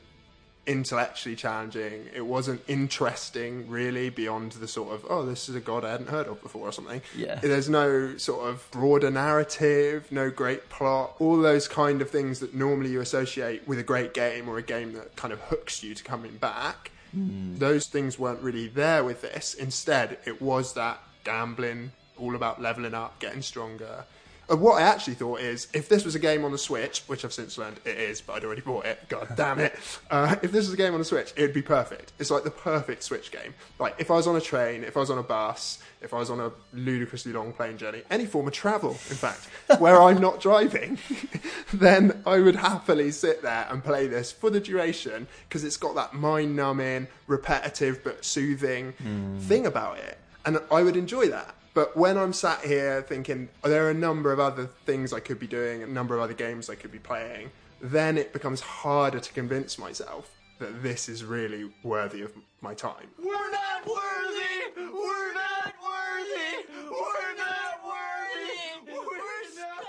intellectually challenging. It wasn't interesting, really, beyond the sort of, oh, this is a god I hadn't heard of before or something. Yeah. There's no sort of broader narrative, no great plot, all those kind of things that normally you associate with a great game or a game that kind of hooks you to coming back. Hmm. Those things weren't really there with this. Instead, it was that gambling, all about leveling up, getting stronger. Uh, what I actually thought is, if this was a game on the Switch, which I've since learned it is, but I'd already bought it. God damn it! Uh, if this was a game on the Switch, it'd be perfect. It's like the perfect Switch game. Like if I was on a train, if I was on a bus, if I was on a ludicrously long plane journey, any form of travel, in fact, where I'm not driving, then I would happily sit there and play this for the duration because it's got that mind-numbing, repetitive but soothing thing about it, and I would enjoy that. But when I'm sat here thinking "Oh, there are a number of other things I could be doing, a number of other games I could be playing, then it becomes harder to convince myself that this is really worthy of my time. We're not worthy! We're not worthy! We're not worthy! We're stuck!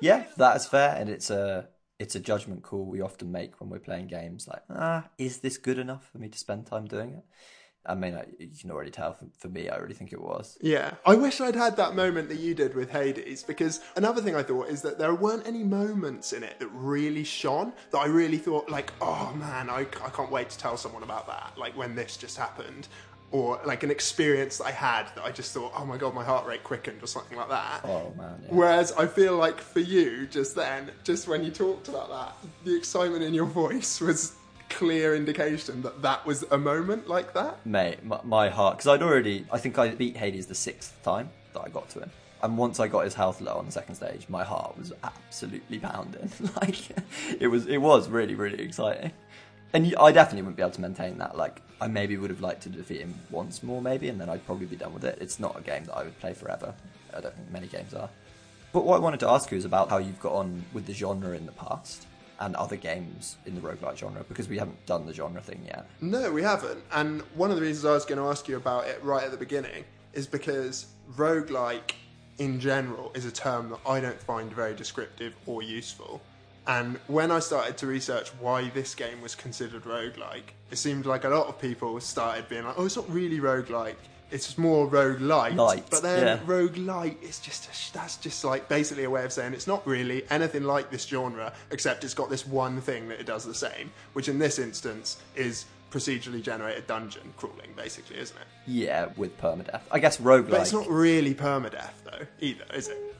Yeah, that is fair, and it's a it's a judgment call we often make when we're playing games. Like, ah, is this good enough for me to spend time doing it? I mean, I, you can already tell. For, for me, I already think it was. Yeah, I wish I'd had that moment that you did with Hades because another thing I thought is that there weren't any moments in it that really shone that I really thought like, oh man, I, I can't wait to tell someone about that. Like when this just happened, or like an experience that I had that I just thought, oh my god, my heart rate quickened or something like that. Oh man. Yeah. Whereas I feel like for you, just then, just when you talked about that, the excitement in your voice was clear indication that that was a moment like that. Mate, my, my heart, because I'd already, I think I beat Hades the sixth time that I got to him. And once I got his health low on the second stage, my heart was absolutely pounding. like, it was, it was really, really exciting. And I definitely wouldn't be able to maintain that. Like, I maybe would have liked to defeat him once more, maybe, and then I'd probably be done with it. It's not a game that I would play forever. I don't think many games are. But what I wanted to ask you is about how you've got on with the genre in the past and other games in the roguelike genre, because we haven't done the genre thing yet. No, we haven't. And one of the reasons I was going to ask you about it right at the beginning is because roguelike in general is a term that I don't find very descriptive or useful. And when I started to research why this game was considered roguelike, it seemed like a lot of people started being like, oh, it's not really roguelike. It's more roguelite, but then yeah. light is just a, that's just like basically a way of saying it's not really anything like this genre, except it's got this one thing that it does the same, which in this instance is procedurally generated dungeon crawling, basically, isn't it? Yeah, with permadeath. I guess rogue. But it's not really permadeath though, either, is it?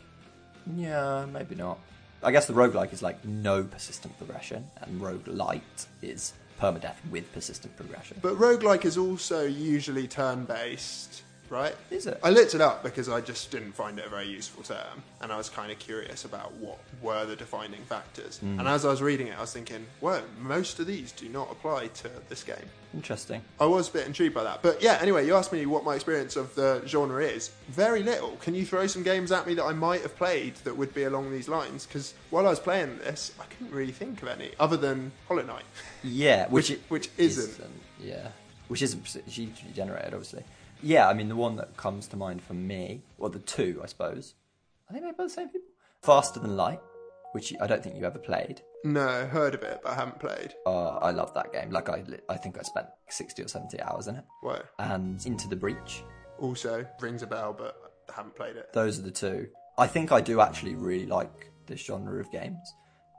Yeah, maybe not. I guess the roguelike is like no persistent progression, and rogue light is permadeath with persistent progression. But roguelike is also usually turn based, right? Is it? I looked it up because I just didn't find it a very useful term, and I was kind of curious about what were the defining factors. Mm. And as I was reading it, I was thinking, whoa, most of these do not apply to this game. Interesting. I was a bit intrigued by that. But yeah, anyway, you asked me what my experience of the genre is. Very little. Can you throw some games at me that I might have played that would be along these lines? Because while I was playing this, I couldn't really think of any other than Hollow Knight. Yeah, which Which- which isn't. Um, yeah, which isn't procedurally generated, obviously. Yeah, I mean the one that comes to mind for me, well, the two, I suppose. Are they made by the same people? Faster Than Light, which I don't think you ever played. No, heard of it, but I haven't played. Oh, I love that game. Like I, I think I spent sixty or seventy hours in it. Whoa. And Into the Breach. Also, rings a bell, but I haven't played it. Those are the two. I think I do actually really like this genre of games.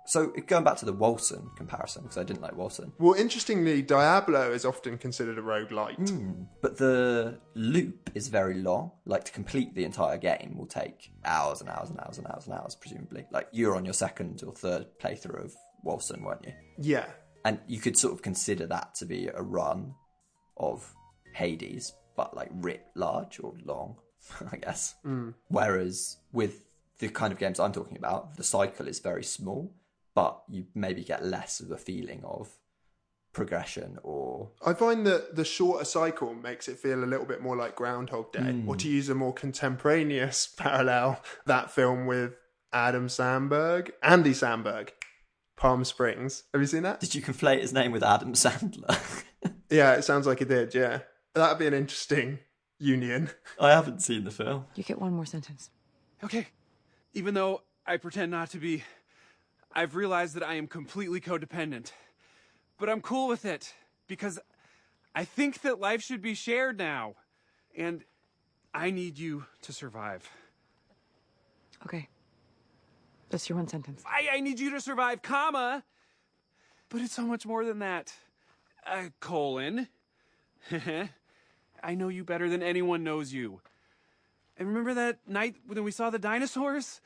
So going back to the Wolcen comparison, because I didn't like Wolcen, Well, interestingly, Diablo is often considered a roguelite. Hmm. but the loop is very long. Like to complete the entire game will take hours and hours and hours and hours and hours, presumably. Like you're on your second or third playthrough of Wolson, weren't you? Yeah. And you could sort of consider that to be a run of Hades, but like writ large or long, I guess. Mm. Whereas with the kind of games I'm talking about, the cycle is very small, but you maybe get less of a feeling of progression or I find that the shorter cycle makes it feel a little bit more like Groundhog Day, Mm. or to use a more contemporaneous parallel, that film with Adam Sandberg, Andy Samberg, Palm Springs. Have you seen that? Did you conflate his name with Adam Sandler? Yeah, it sounds like it did. Yeah, that'd be an interesting union. I haven't seen the film. You get one more sentence. Okay. Even though I pretend not to be, I've realized that I am completely codependent. But I'm cool with it because I think that life should be shared now. And I need you to survive. Okay. That's your one sentence. I, I need you to survive, comma. But it's so much more than that. Uh, colon. I know you better than anyone knows you. And remember that night when we saw the dinosaurs?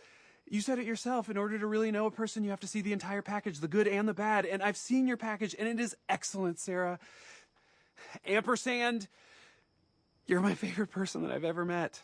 You said it yourself. In order to really know a person, you have to see the entire package, the good and the bad. And I've seen your package, and it is excellent, Sarah. Ampersand, you're my favorite person that I've ever met.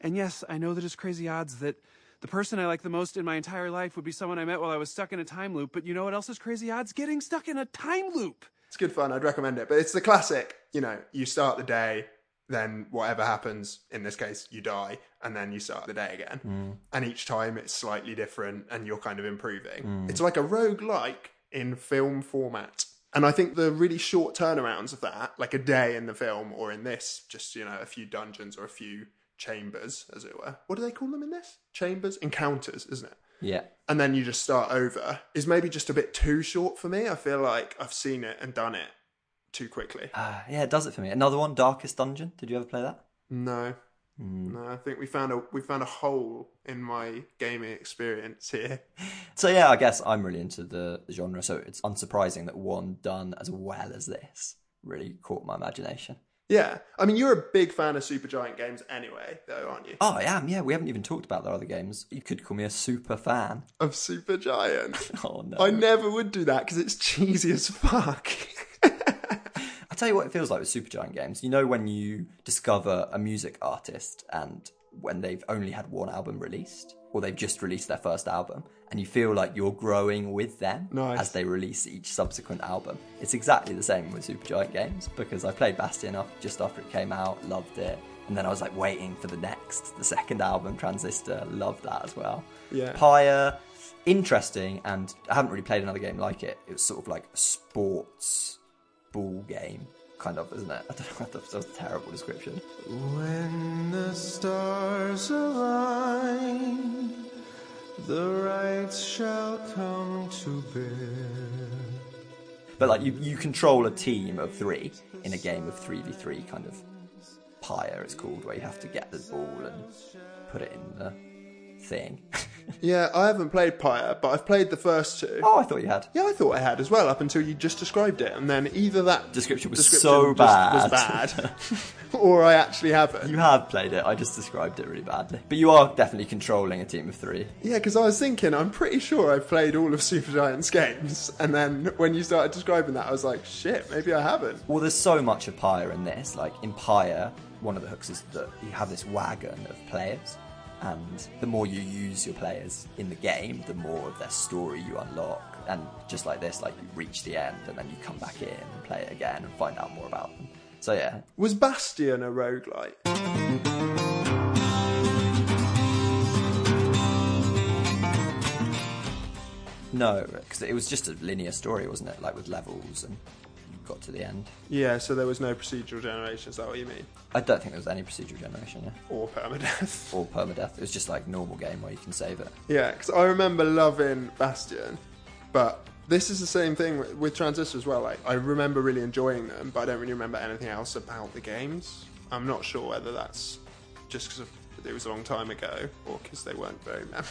And yes, I know that it's crazy odds that the person I like the most in my entire life would be someone I met while I was stuck in a time loop. But you know what else is crazy odds? Getting stuck in a time loop. It's good fun. I'd recommend it. But it's the classic, you know, you start the day, then whatever happens, in this case, you die, and then you start the day again. Mm. And each time it's slightly different and you're kind of improving. Mm. It's like a roguelike in film format. And I think the really short turnarounds of that, like a day in the film or in this, just, you know, a few dungeons or a few chambers, as it were. What do they call them in this? Chambers? Encounters, isn't it? Yeah. and then you just start over is maybe just a bit too short for me. I feel like I've seen it and done it too quickly. Uh, yeah, it does it for me. Another one, Darkest Dungeon. Did you ever play that? No. No, I think we found a we found a hole in my gaming experience here. So yeah, I guess I'm really into the, the genre, so it's unsurprising that one done as well as this really caught my imagination. Yeah. I mean you're a big fan of Supergiant games anyway, though, aren't you? Oh, I am. Yeah, we haven't even talked about their other games. You could call me a super fan. Of Supergiant. oh no. I never would do that because it's cheesy as fuck. I tell you what it feels like with Supergiant games. You know when you discover a music artist and when they've only had one album released, or they've just released their first album, and you feel like you're growing with them Nice. as they release each subsequent album. It's exactly the same with Supergiant games because I played Bastion off just after it came out, loved it, and then I was like waiting for the next, the second album, Transistor, loved that as well. Yeah. Pyre, interesting, and I haven't really played another game like it. It was sort of like sports ball game, kind of, isn't it? I don't know. That's a terrible description. When the stars align, the rites shall come to bear. But like you, you control a team of three in a game of three v three, kind of pyre it's called, where you have to get the ball and put it in the thing. yeah, I haven't played Pyre, but I've played the first two. Oh, I thought you had. Yeah, I thought I had as well, up until you just described it, and then either that Description was so bad. was bad, or I actually haven't. you have played it. I just described it really badly. But you are definitely controlling a team of three. Yeah, because I was thinking, I'm pretty sure I've played all of Supergiant's games, and then when you started describing that, I was like, shit, maybe I haven't. Well, there's so much of Pyre in this. Like in Pyre, one of the hooks is that you have this wagon of players, and the more you use your players in the game, the more of their story you unlock. And just like this, like you reach the end, and then you come back in and play it again and find out more about them. So yeah, Was Bastion a roguelite? no, because it was just a linear story, wasn't it? Like with levels, and got to the end. Yeah, so there was no procedural generation, is that what you mean? I don't think there was any procedural generation, yeah. Or permadeath. Or permadeath. It was just like normal game where you can save it. Yeah, because I remember loving Bastion, but this is the same thing with, with Transistor as well. Like, I remember really enjoying them, but I don't really remember anything else about the games. I'm not sure whether that's just because it was a long time ago or because they weren't very memorable.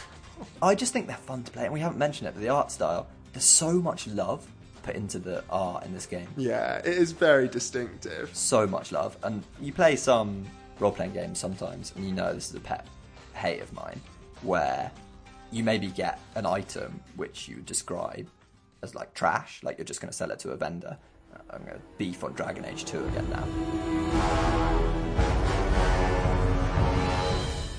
I just think they're fun to play, and we haven't mentioned it, but the art style. There's so much love put into the art in this game. Yeah, it is very distinctive. So much love, and you play some role-playing games sometimes, and you know this is a pet hate of mine, where you maybe get an item which you describe as like trash, like you're just going to sell it to a vendor. I'm going to beef on Dragon Age 2 again now.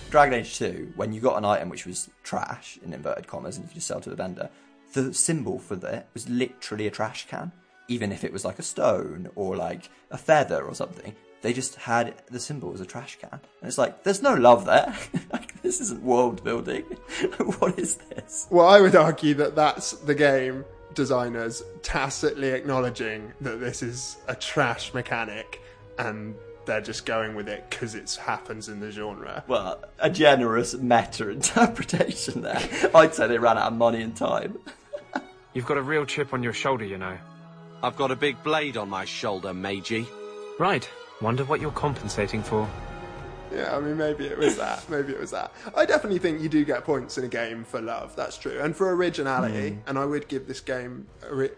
Dragon Age 2, when you got an item which was trash, in inverted commas, and you could just sell to the vendor, the symbol for that was literally a trash can. Even if it was like a stone or like a feather or something, they just had the symbol as a trash can. And it's like, there's no love there. like, this isn't world building. what is this? Well, I would argue that that's the game designers tacitly acknowledging that this is a trash mechanic and they're just going with it because it happens in the genre. Well, a generous meta interpretation there. I'd say they ran out of money and time. You've got a real chip on your shoulder, you know. I've got a big blade on my shoulder, Meiji. Right. Wonder what you're compensating for. Yeah, I mean, maybe it was that. Maybe it was that. I definitely think you do get points in a game for love. That's true, and for originality. Mm. And I would give this game,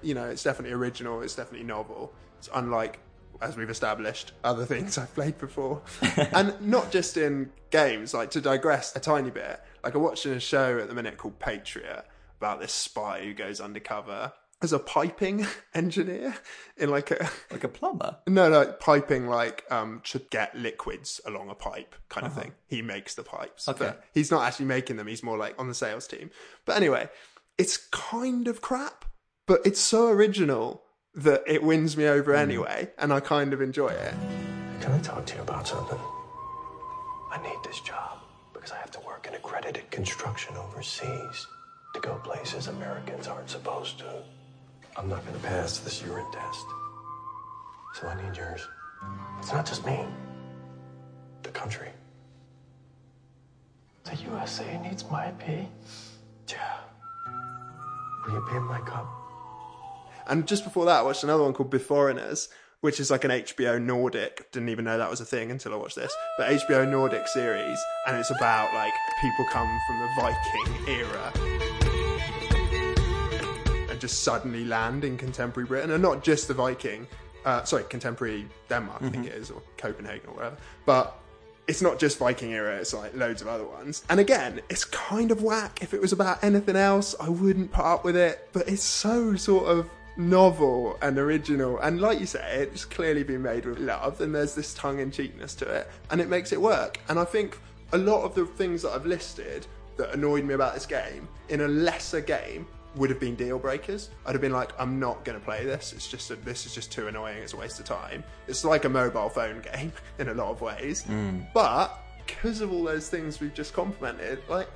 you know, it's definitely original. It's definitely novel. It's unlike, as we've established, other things I've played before, and not just in games. Like to digress a tiny bit, like I'm watching a show at the minute called Patriot about this spy who goes undercover as a piping engineer in like a like a plumber. No, no, piping like um to get liquids along a pipe kind of Uh-huh. thing. He makes the pipes. Okay. But he's not actually making them. He's more like on the sales team. But anyway, it's kind of crap, but it's so original that it wins me over Mm. anyway, and I kind of enjoy it. Can I talk to you about something? I need this job because I have to work in accredited construction overseas to go places Americans aren't supposed to. I'm not going to pass this urine test. So I need yours. It's not just me, the country. The USA needs my pee. Yeah. Will you pee in my cup? And just before that, I watched another one called Beforeigners, which is like an HBO Nordic. Didn't even know that was a thing until I watched this. But HBO Nordic series, and it's about like people come from the Viking era and just suddenly land in contemporary Britain, and not just the Viking. Uh, sorry, contemporary Denmark, I think it is, or Copenhagen or whatever. But it's not just Viking era, it's like loads of other ones. And again, it's kind of whack. If it was about anything else, I wouldn't put up with it. But it's so sort of novel and original. And like you say, it's clearly been made with love, and there's this tongue in cheekness to it, and it makes it work. And I think a lot of the things that I've listed that annoyed me about this game in a lesser game would have been deal breakers. I'd have been like, I'm not going to play this. It's just a, this is just too annoying. It's a waste of time. It's like a mobile phone game in a lot of ways. Mm. But because of all those things we've just complimented, like,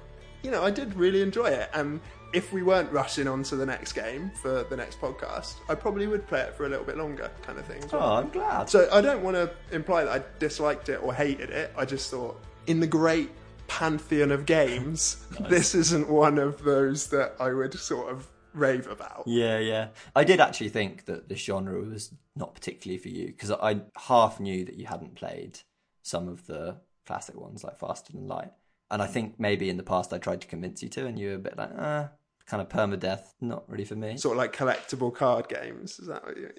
you know, I did really enjoy it. And if we weren't rushing on to the next game for the next podcast, I probably would play it for a little bit longer, kind of thing. as well. Oh, I'm glad. So I don't want to imply that I disliked it or hated it. I just thought, in the great pantheon of games, this isn't one of those that I would sort of rave about. Yeah, yeah. I did actually think that this genre was not particularly for you because I half knew that you hadn't played some of the classic ones like Faster Than Light. And I think maybe in the past I tried to convince you to, and you were a bit like, ah, kind of permadeath, not really for me. Sort of like collectible card games. Is that what you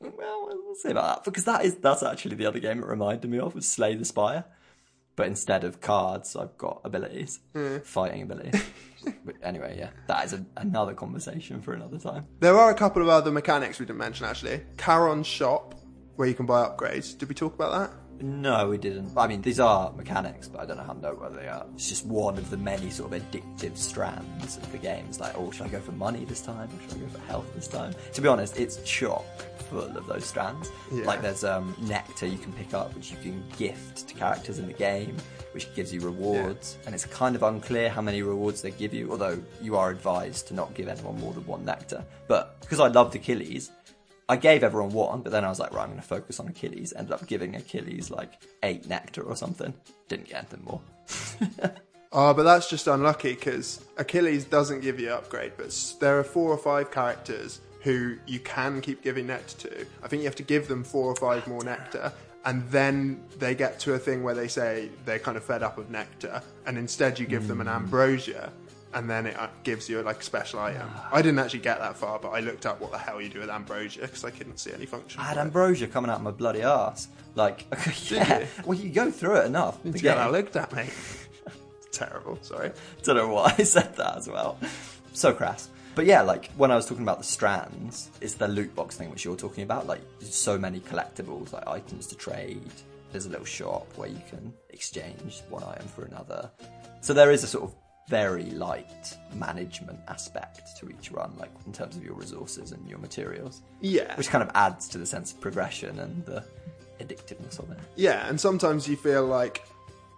Well, we'll see about that because that is that's actually the other game it reminded me of was Slay the Spire. But instead of cards, I've got abilities, Mm. fighting abilities. but anyway, yeah, that is a, another conversation for another time. There are a couple of other mechanics we didn't mention actually. Charon's shop, where you can buy upgrades. Did we talk about that? No, we didn't. I mean, these are mechanics, but I don't know how know whether they are. It's just one of the many sort of addictive strands of the game. It's like, oh, should I go for money this time? Or should I go for health this time? To be honest, it's chock full of those strands. Yeah. Like there's um, nectar you can pick up, which you can gift to characters in the game, which gives you rewards. And it's kind of unclear how many rewards they give you, although you are advised to not give anyone more than one nectar. But because I loved Achilles, I gave everyone one, but then I was like, right, I'm going to focus on Achilles. Ended up giving Achilles like eight nectar or something. Didn't get anything more. Oh, but that's just unlucky because Achilles doesn't give you upgrade, but there are four or five characters who you can keep giving nectar to. I think you have to give them four or five more nectar, and then they get to a thing where they say they're kind of fed up of nectar, and instead you give them an ambrosia, and then it uh, gives you like a special item. I didn't actually get that far, but I looked up what the hell you do with ambrosia because I couldn't see any function. I had ambrosia coming out of my bloody ass. Like, yeah. you? Well, you go through it enough. To get that looked at, mate. Terrible. Sorry. Don't know why I said that as well. So crass. But yeah, like when I was talking about the strands, it's the loot box thing which you're talking about. Like so many collectibles, like items to trade, there's a little shop where you can exchange one item for another. So there is a sort of very light management aspect to each run, like in terms of your resources and your materials. Yeah. Which kind of adds to the sense of progression and the addictiveness of it. Yeah, and sometimes you feel like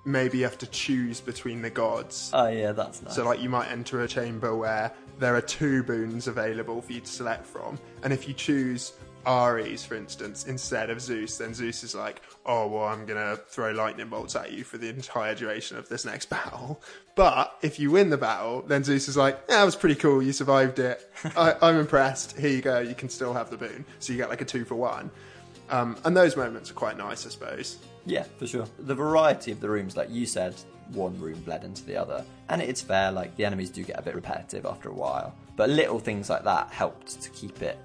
maybe you have to choose between the gods. Oh yeah, that's nice. So like you might enter a chamber where there are two boons available for you to select from, and if you choose Ares, for instance, instead of Zeus, then Zeus is like, oh well, I'm gonna throw lightning bolts at you for the entire duration of this next battle. But if you win the battle, then Zeus is like, yeah, that was pretty cool. You survived it. I, I'm impressed. Here you go. You can still have the boon. So you get like a two for one. Um, and those moments are quite nice, I suppose. Yeah, for sure. The variety of the rooms, like you said, one room bled into the other. And it's fair, like the enemies do get a bit repetitive after a while. But little things like that helped to keep it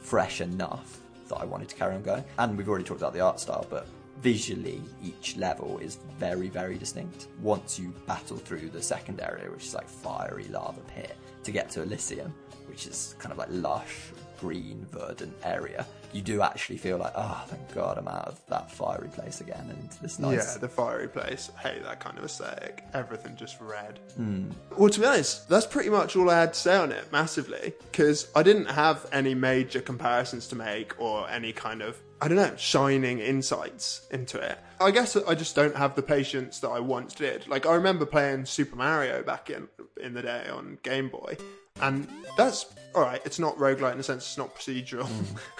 fresh enough that I wanted to carry on going. And we've already talked about the art style, but visually, each level is very, very distinct. Once you battle through the second area, which is like fiery lava pit, to get to Elysium, which is kind of like lush, green, verdant area, you do actually feel like, oh, thank God I'm out of that fiery place again and into this nice. Yeah, the fiery place. Hey, that kind of aesthetic. Everything just red. Hmm. Well, to be honest, that's pretty much all I had to say on it, massively. Because I didn't have any major comparisons to make or any kind of, I don't know, shining insights into it. I guess I just don't have the patience that I once did. Like, I remember playing Super Mario back in, in the day on Game Boy. And that's alright, it's not roguelite in the sense it's not procedural,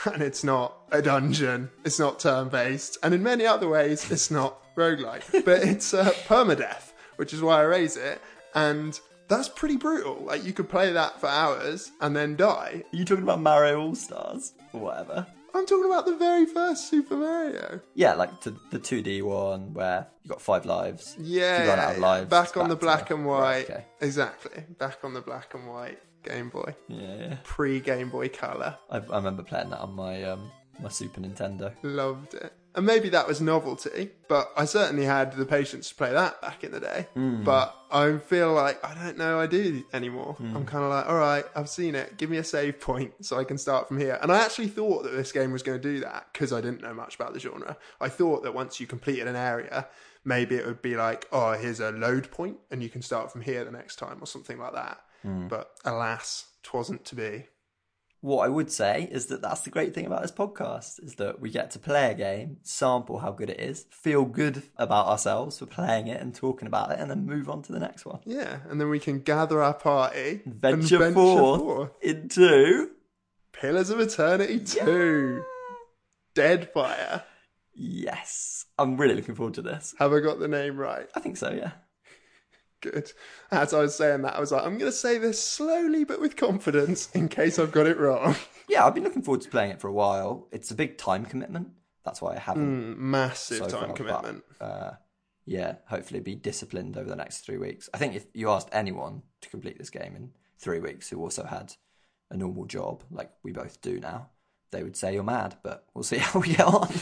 and it's not a dungeon, it's not turn based, and in many other ways, it's not roguelite. but it's uh, permadeath, which is why I raise it, and that's pretty brutal. Like, you could play that for hours and then die. Are you talking about Mario All Stars? Or whatever? I'm talking about the very first Super Mario. Yeah, like to the 2D one where you got five lives. Yeah, If you run out of lives. back on the to- black and white. Right, okay. Exactly, back on the black and white Game Boy. Yeah, yeah. Pre Game Boy Color. I, I remember playing that on my um, my Super Nintendo. Loved it. And maybe that was novelty, but I certainly had the patience to play that back in the day. Mm. But I feel like I don't know I do anymore. Mm. I'm kind of like, all right, I've seen it. Give me a save point so I can start from here. And I actually thought that this game was going to do that because I didn't know much about the genre. I thought that once you completed an area, maybe it would be like, oh, here's a load point and you can start from here the next time or something like that. Mm. But alas, twasn't to be. What I would say is that that's the great thing about this podcast is that we get to play a game, sample how good it is, feel good about ourselves for playing it and talking about it, and then move on to the next one. Yeah, and then we can gather our party and Venture forth into Pillars of Eternity 2. Deadfire. Yes. I'm really looking forward to this. Have I got the name right? I think so, yeah. Good. As I was saying that, I was like, I'm going to say this slowly but with confidence in case I've got it wrong. Yeah, I've been looking forward to playing it for a while. It's a big time commitment. That's why I haven't. Mm, massive so time far, commitment. But, uh, yeah, hopefully be disciplined over the next three weeks. I think if you asked anyone to complete this game in three weeks who also had a normal job like we both do now, they would say you're mad, but we'll see how we get on.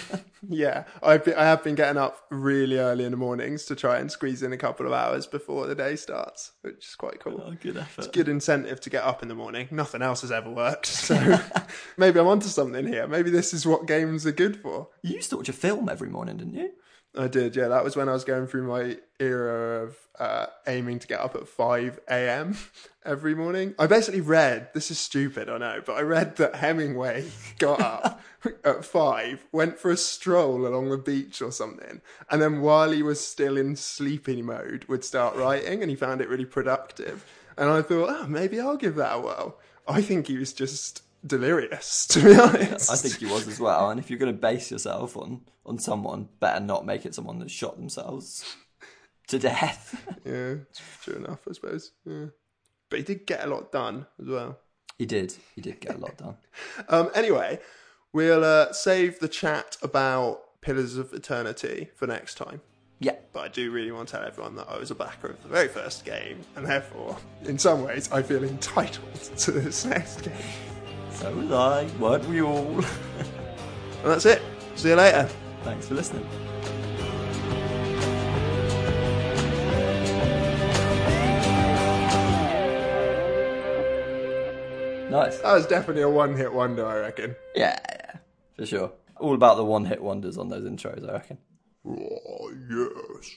Yeah, I've been, I have been getting up really early in the mornings to try and squeeze in a couple of hours before the day starts, which is quite cool. Oh, good effort. It's good incentive to get up in the morning. Nothing else has ever worked, so maybe I'm onto something here. Maybe this is what games are good for. You used to watch a film every morning, didn't you? I did, yeah. That was when I was going through my era of uh, aiming to get up at 5 a.m. every morning. I basically read, this is stupid, I know, but I read that Hemingway got up at 5, went for a stroll along the beach or something, and then while he was still in sleeping mode, would start writing, and he found it really productive. And I thought, oh, maybe I'll give that a whirl. I think he was just delirious, to be honest. I think he was as well. And if you're going to base yourself on on someone, better not make it someone that shot themselves to death. yeah, true enough, I suppose. Yeah. But he did get a lot done as well. He did. He did get a lot done. Um, anyway, we'll uh, save the chat about Pillars of Eternity for next time. Yeah. But I do really want to tell everyone that I was a backer of the very first game, and therefore, in some ways, I feel entitled to this next game. So was I. Weren't we all? and that's it. See you later. Thanks for listening. Nice. That was definitely a one hit wonder, I reckon. Yeah, yeah, for sure. All about the one hit wonders on those intros, I reckon. Oh, yes.